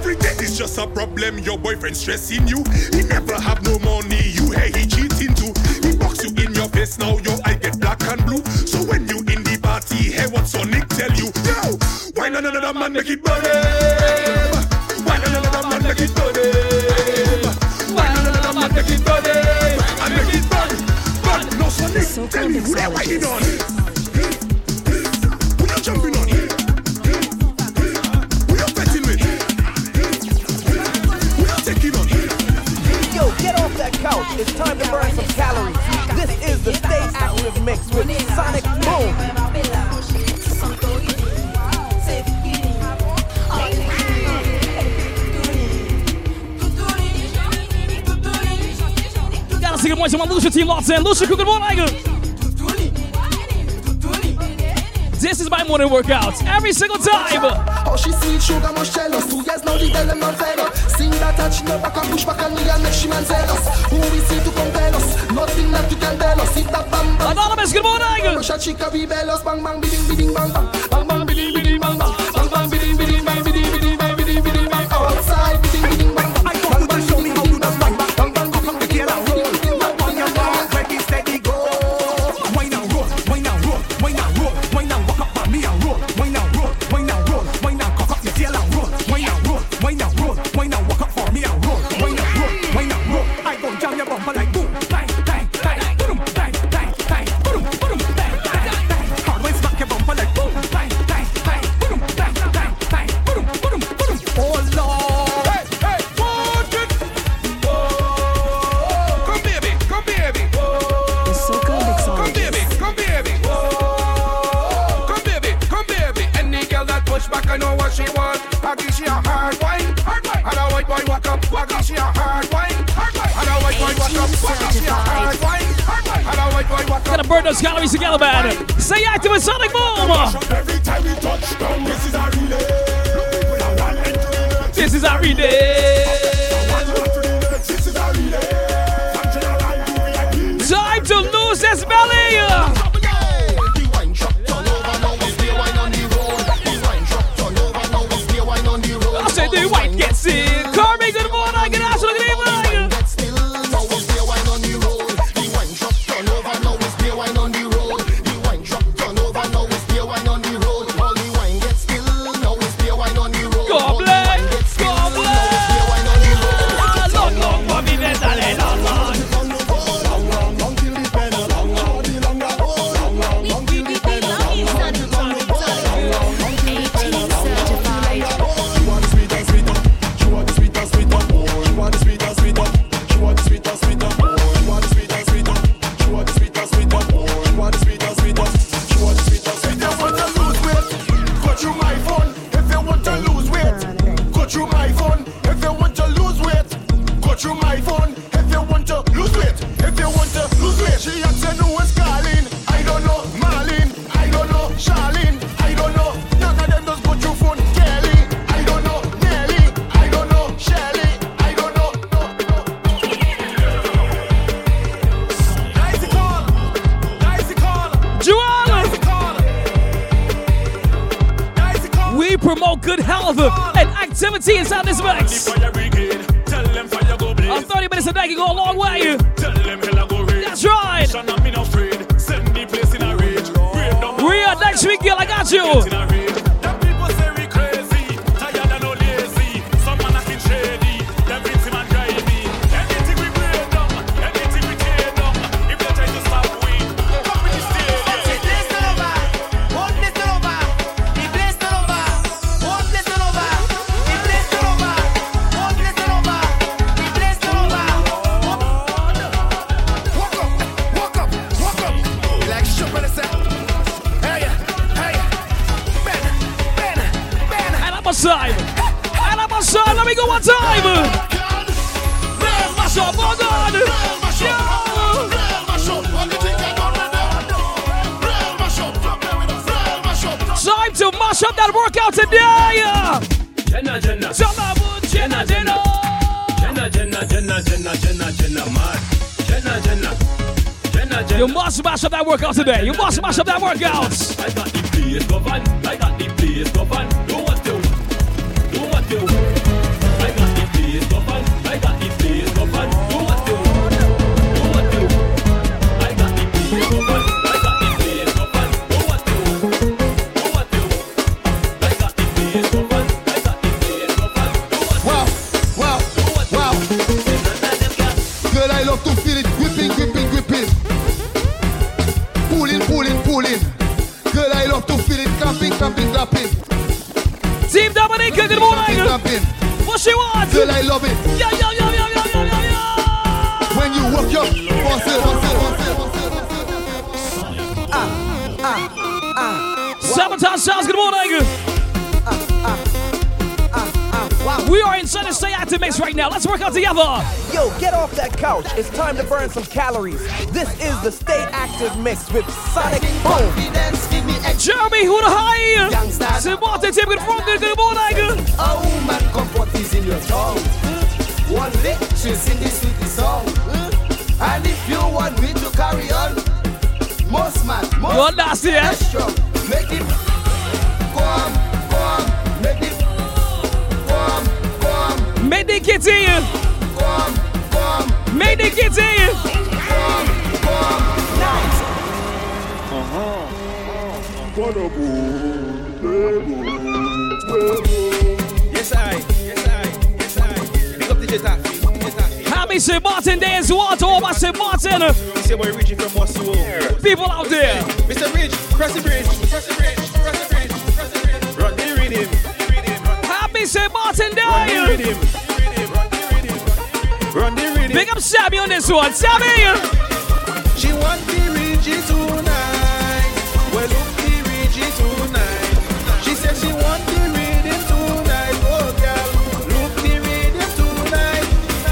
Every day is just a problem. Your boyfriend stressing you. He never have no money. You hey he cheating too. He box you in your face now. Your eye get black and blue. So when you in the party, hey what Sonic tell you? Yo, why not another man make it burn? Lucia team locked in. Lucia, good morning. This is my morning workout every single time. How she see sugar must jealous. Two years now the them not fair Sing that and she back and push back on me and make she man jealous. Who we see to compel us? Nothing that you can tell us. If that bang bang Anonymous, good morning Push a chica bellos Bang bang bidding bidding bang. Bang Bang Gotta burn those calories together, man. Stay active with Sonic Boom. Every time we touch down, this is our relay. This is our relay. Time to lose this belly. Mash up It's time to burn some calories. This is the Stay Active Mix with Sonic Boom. Jeremy, who the high? C'est bon, t'es type good front, good morning. Oh man, comfort is in your tongue. One lick, she's in this sweet song. And if you want me to carry on, most man, most You nasty, eh? make it go on, go on, make it go on, go on, Make the kids in you. go on, Make the kids in you. go on, go on. Nice. Yes, I. Yes, I. Yes, I. Big up DJ Taffy. Happy St. Martin Day well to all my St. Martin This boy Richie from Mossoo. people out there. Mr. Rich, cross the bridge. Cross the bridge. Cross the bridge. Cross the bridge. Run the rhythm. Happy St. Martin Run the Day. rhythm. Run the rhythm. Big up Sammy on this one. Sammy. She want the Reggie tonight. Well, look the Reggie tonight. She said she want the rhythm tonight. Oh, girl, look the rhythm tonight.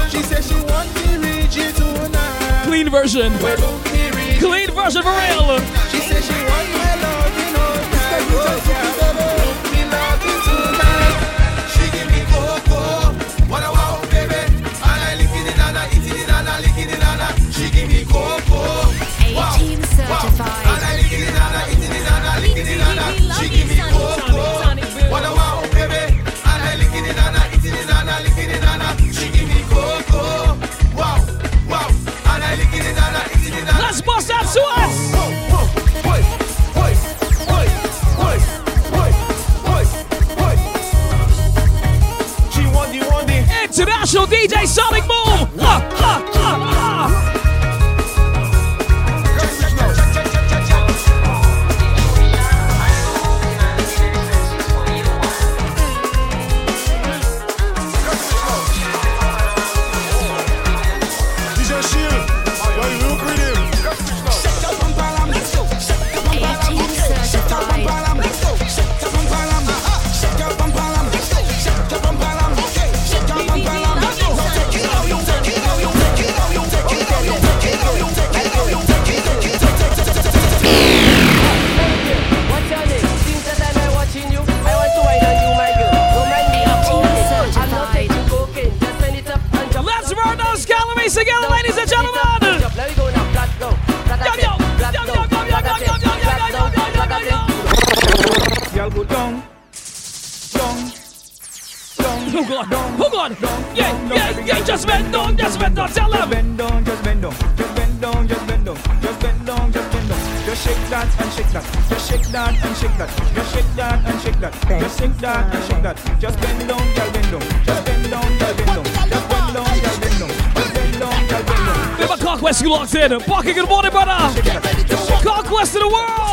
She said she want the Reggie tonight. Clean version. Well, look the Reggie. Clean version for real. She said she want DJ Sonic Boom. Shake that, just shake that and shake that, just shake that and shake that. Just bend down, girl, bend down, just bend down, girl, bend down, just bend down, girl, bend down, just bend down, girl, bend down. Bit of Conquest, you locked in. Bucky, good morning, brother. Conquest of the world.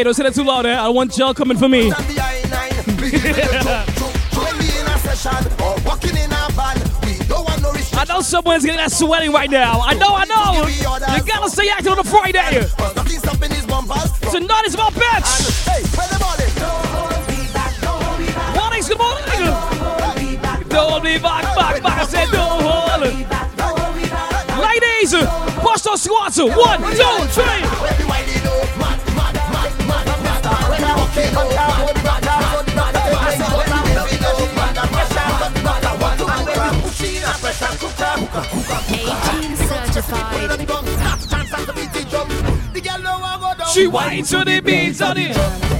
Hey, don't say that too loud, eh? I want gel coming for me. I know someone's getting that sweaty right now. I know, I know. You gotta stay active on a Friday. Tonight is about bitch. Mornings, good morning. Don't be back, back, back. I said don't hold. Ladies, push those squats. One, two, three. chance the drum. The girl know I go down. She whine to the beats on it.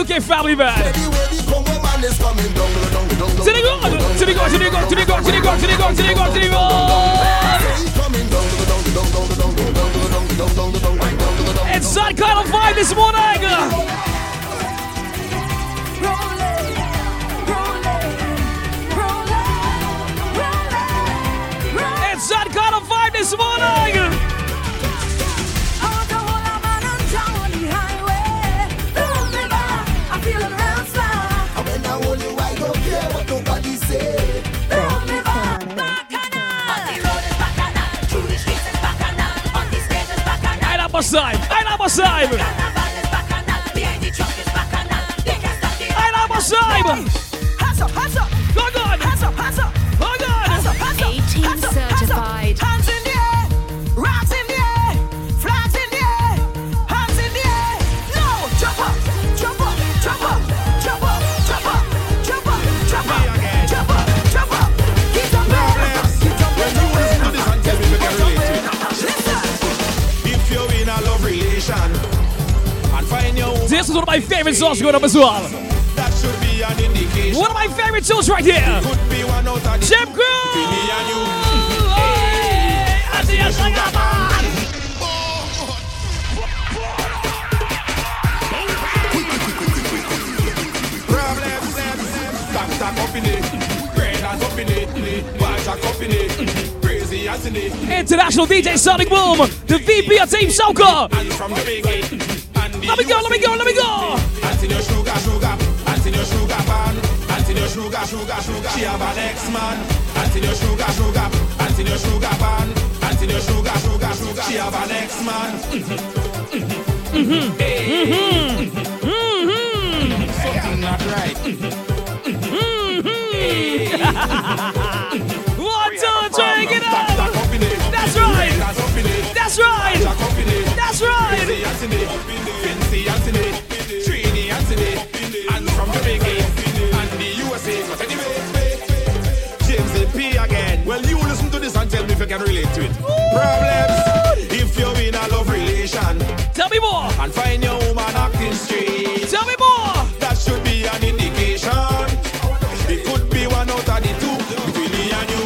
UK family vibe. It's that kind of vibe this morning. It's that kind of vibe this morning. ai Aí na Bosai! Aí na is one of my favorite songs going up as well. That should be an indication. One of my favorite songs right here. Gym Crew! International DJ Sonic Boom, the VP of Team Soca. Let me go, let me go, let me go. Auntie no sugar, sugar, auntie no sugar pan, auntie no sugar, sugar, sugar. She have an ex-man. Auntie no sugar, sugar, auntie no sugar pan, auntie no sugar, sugar, sugar. She have an ex-man. Hey. Something not right. One, can relate to it. Problems if you're in a love relation. Tell me more. And find your woman acting straight. Tell me more. That should be an indication. It could be one out of the two between me and you.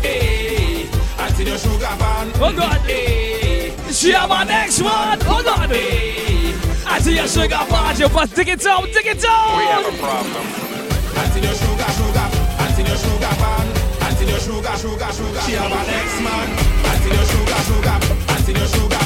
hey, I see your sugar pan. Oh God. Hey, she have my next one. Oh God. Hey, see your sugar pan. You must dig it down, dig it down. We have a problem. I see your sugar, sugar, I see your sugar pan. Sugar, sugar, sugar. She have an ex man. I see your sugar, sugar. I see your sugar.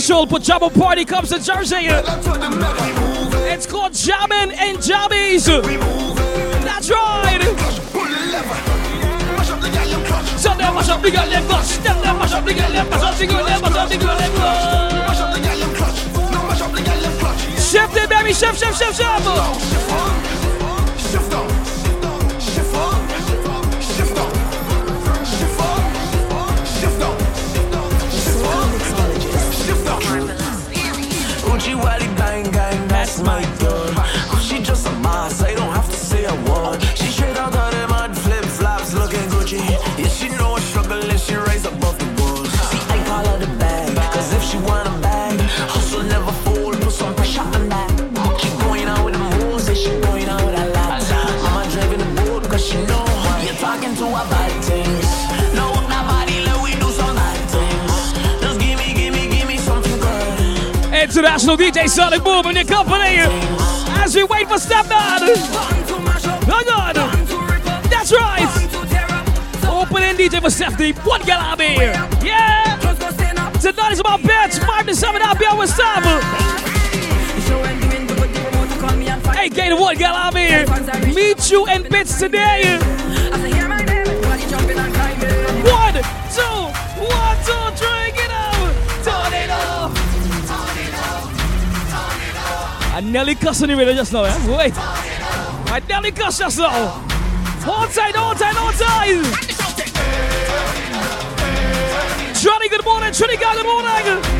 special pajama party comes to Jersey. It's called Jamming and Jammies. That's right. Mash up the mash up the. Up the. Up the. Shift it, baby. Shift, shift, shift, shift. international DJ Sonic Boom in the company as we wait for Stepdad. Oh God, that's right. Opening DJ for Stephanie, one girl out here. Yeah, tonight is about bitch. Five to seven out here with Sam. Hey, Gator, one girl out here. Meet you in bits today. nearly cussing you with just now, eh? Wait. I nearly cussed just now. All time, all time, all time. Johnny, good morning. Trinity, good morning.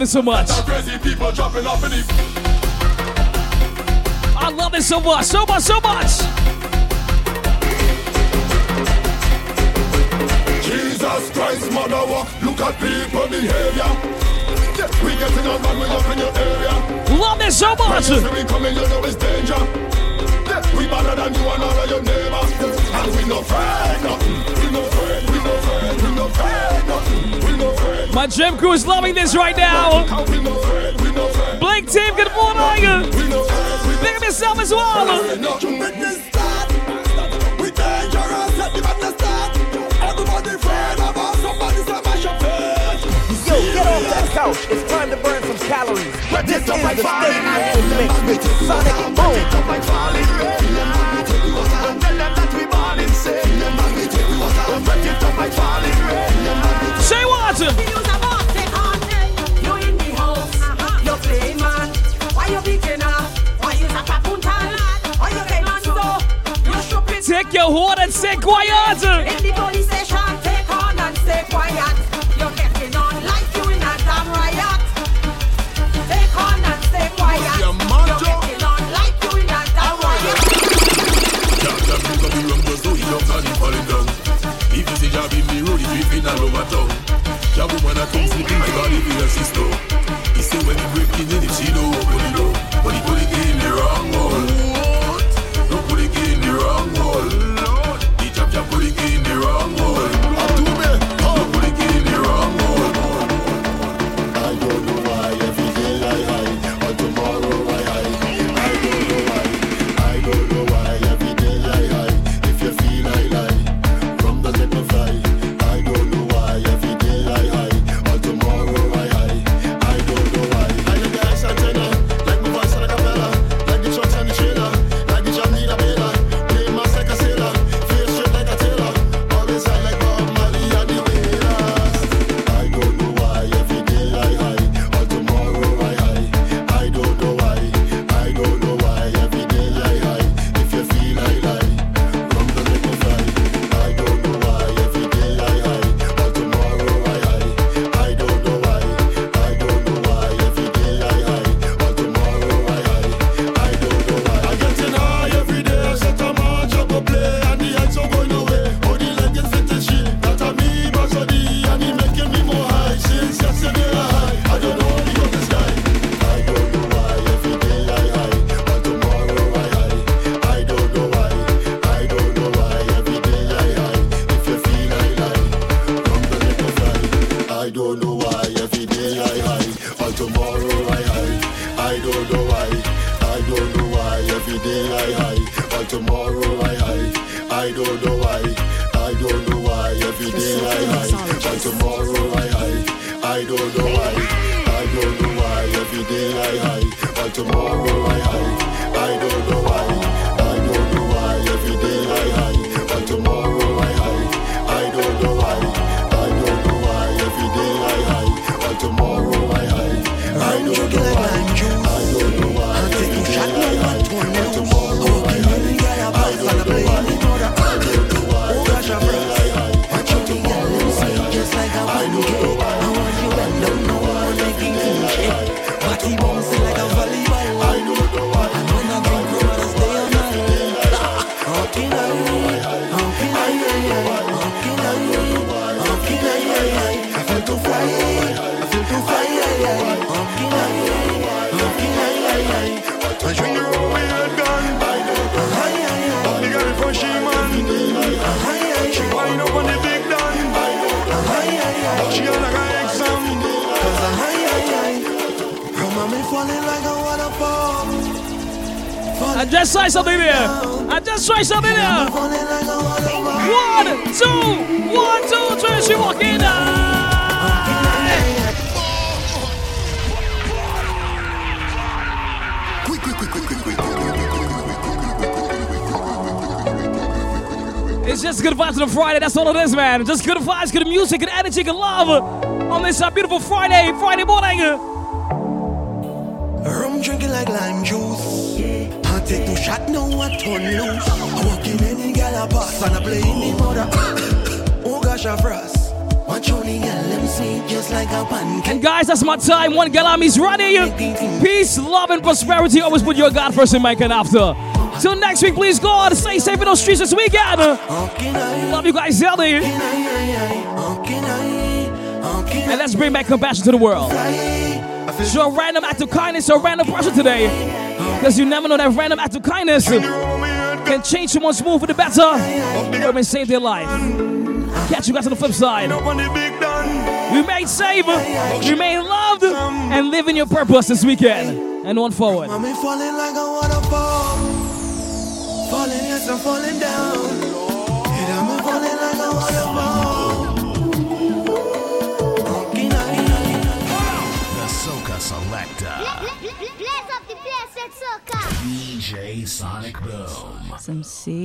love it so much. I love it so much, so much, so much. Jesus Christ, mother walk, look at people behavior. We get getting on man, we up in your area. Love it so much. When we coming, you know it's danger. We better than you and all of your neighbors. And we no friend, nothing. My gym crew is loving this right now. Blink team, good morning. Pick up yourself as well. Couch. It's time to burn some calories. The Sonic Boom. Say what? go hard and stay quiet. If the police station take on and stay quiet, you're you in a damn riot. Take. You're a damn riot. Jab jab you come see jab in gotta leave your sister. All it is, man. Just good vibes, good music, good energy, good love on this uh, beautiful Friday, Friday morning. Rum drinking like lime juice. I take two shot, now I turn loose. I walk in any gal I pass and I play in the mother. oh gosh, I frost. Watch on the gal, them sweet just like a pancake. And guys, that's my time. One Galami's running. Peace, love, and prosperity. Always put your God first in my and after. Till next week, please God, stay safe in those streets this weekend. Love you guys, Zelda. And let's bring back compassion to the world. Show a random act of kindness a random person today. Because you never know that random act of kindness can change someone's mood for the better or even save their life. Catch you guys on the flip side. Remain safe, remain loved, and live in your purpose this weekend. And on forward. Falling, yes, I'm falling down. And I'm falling like a waterfall. The Soca Selector. Blaze up the place, let's soca. DJ Sonic Boom. Some serious soca.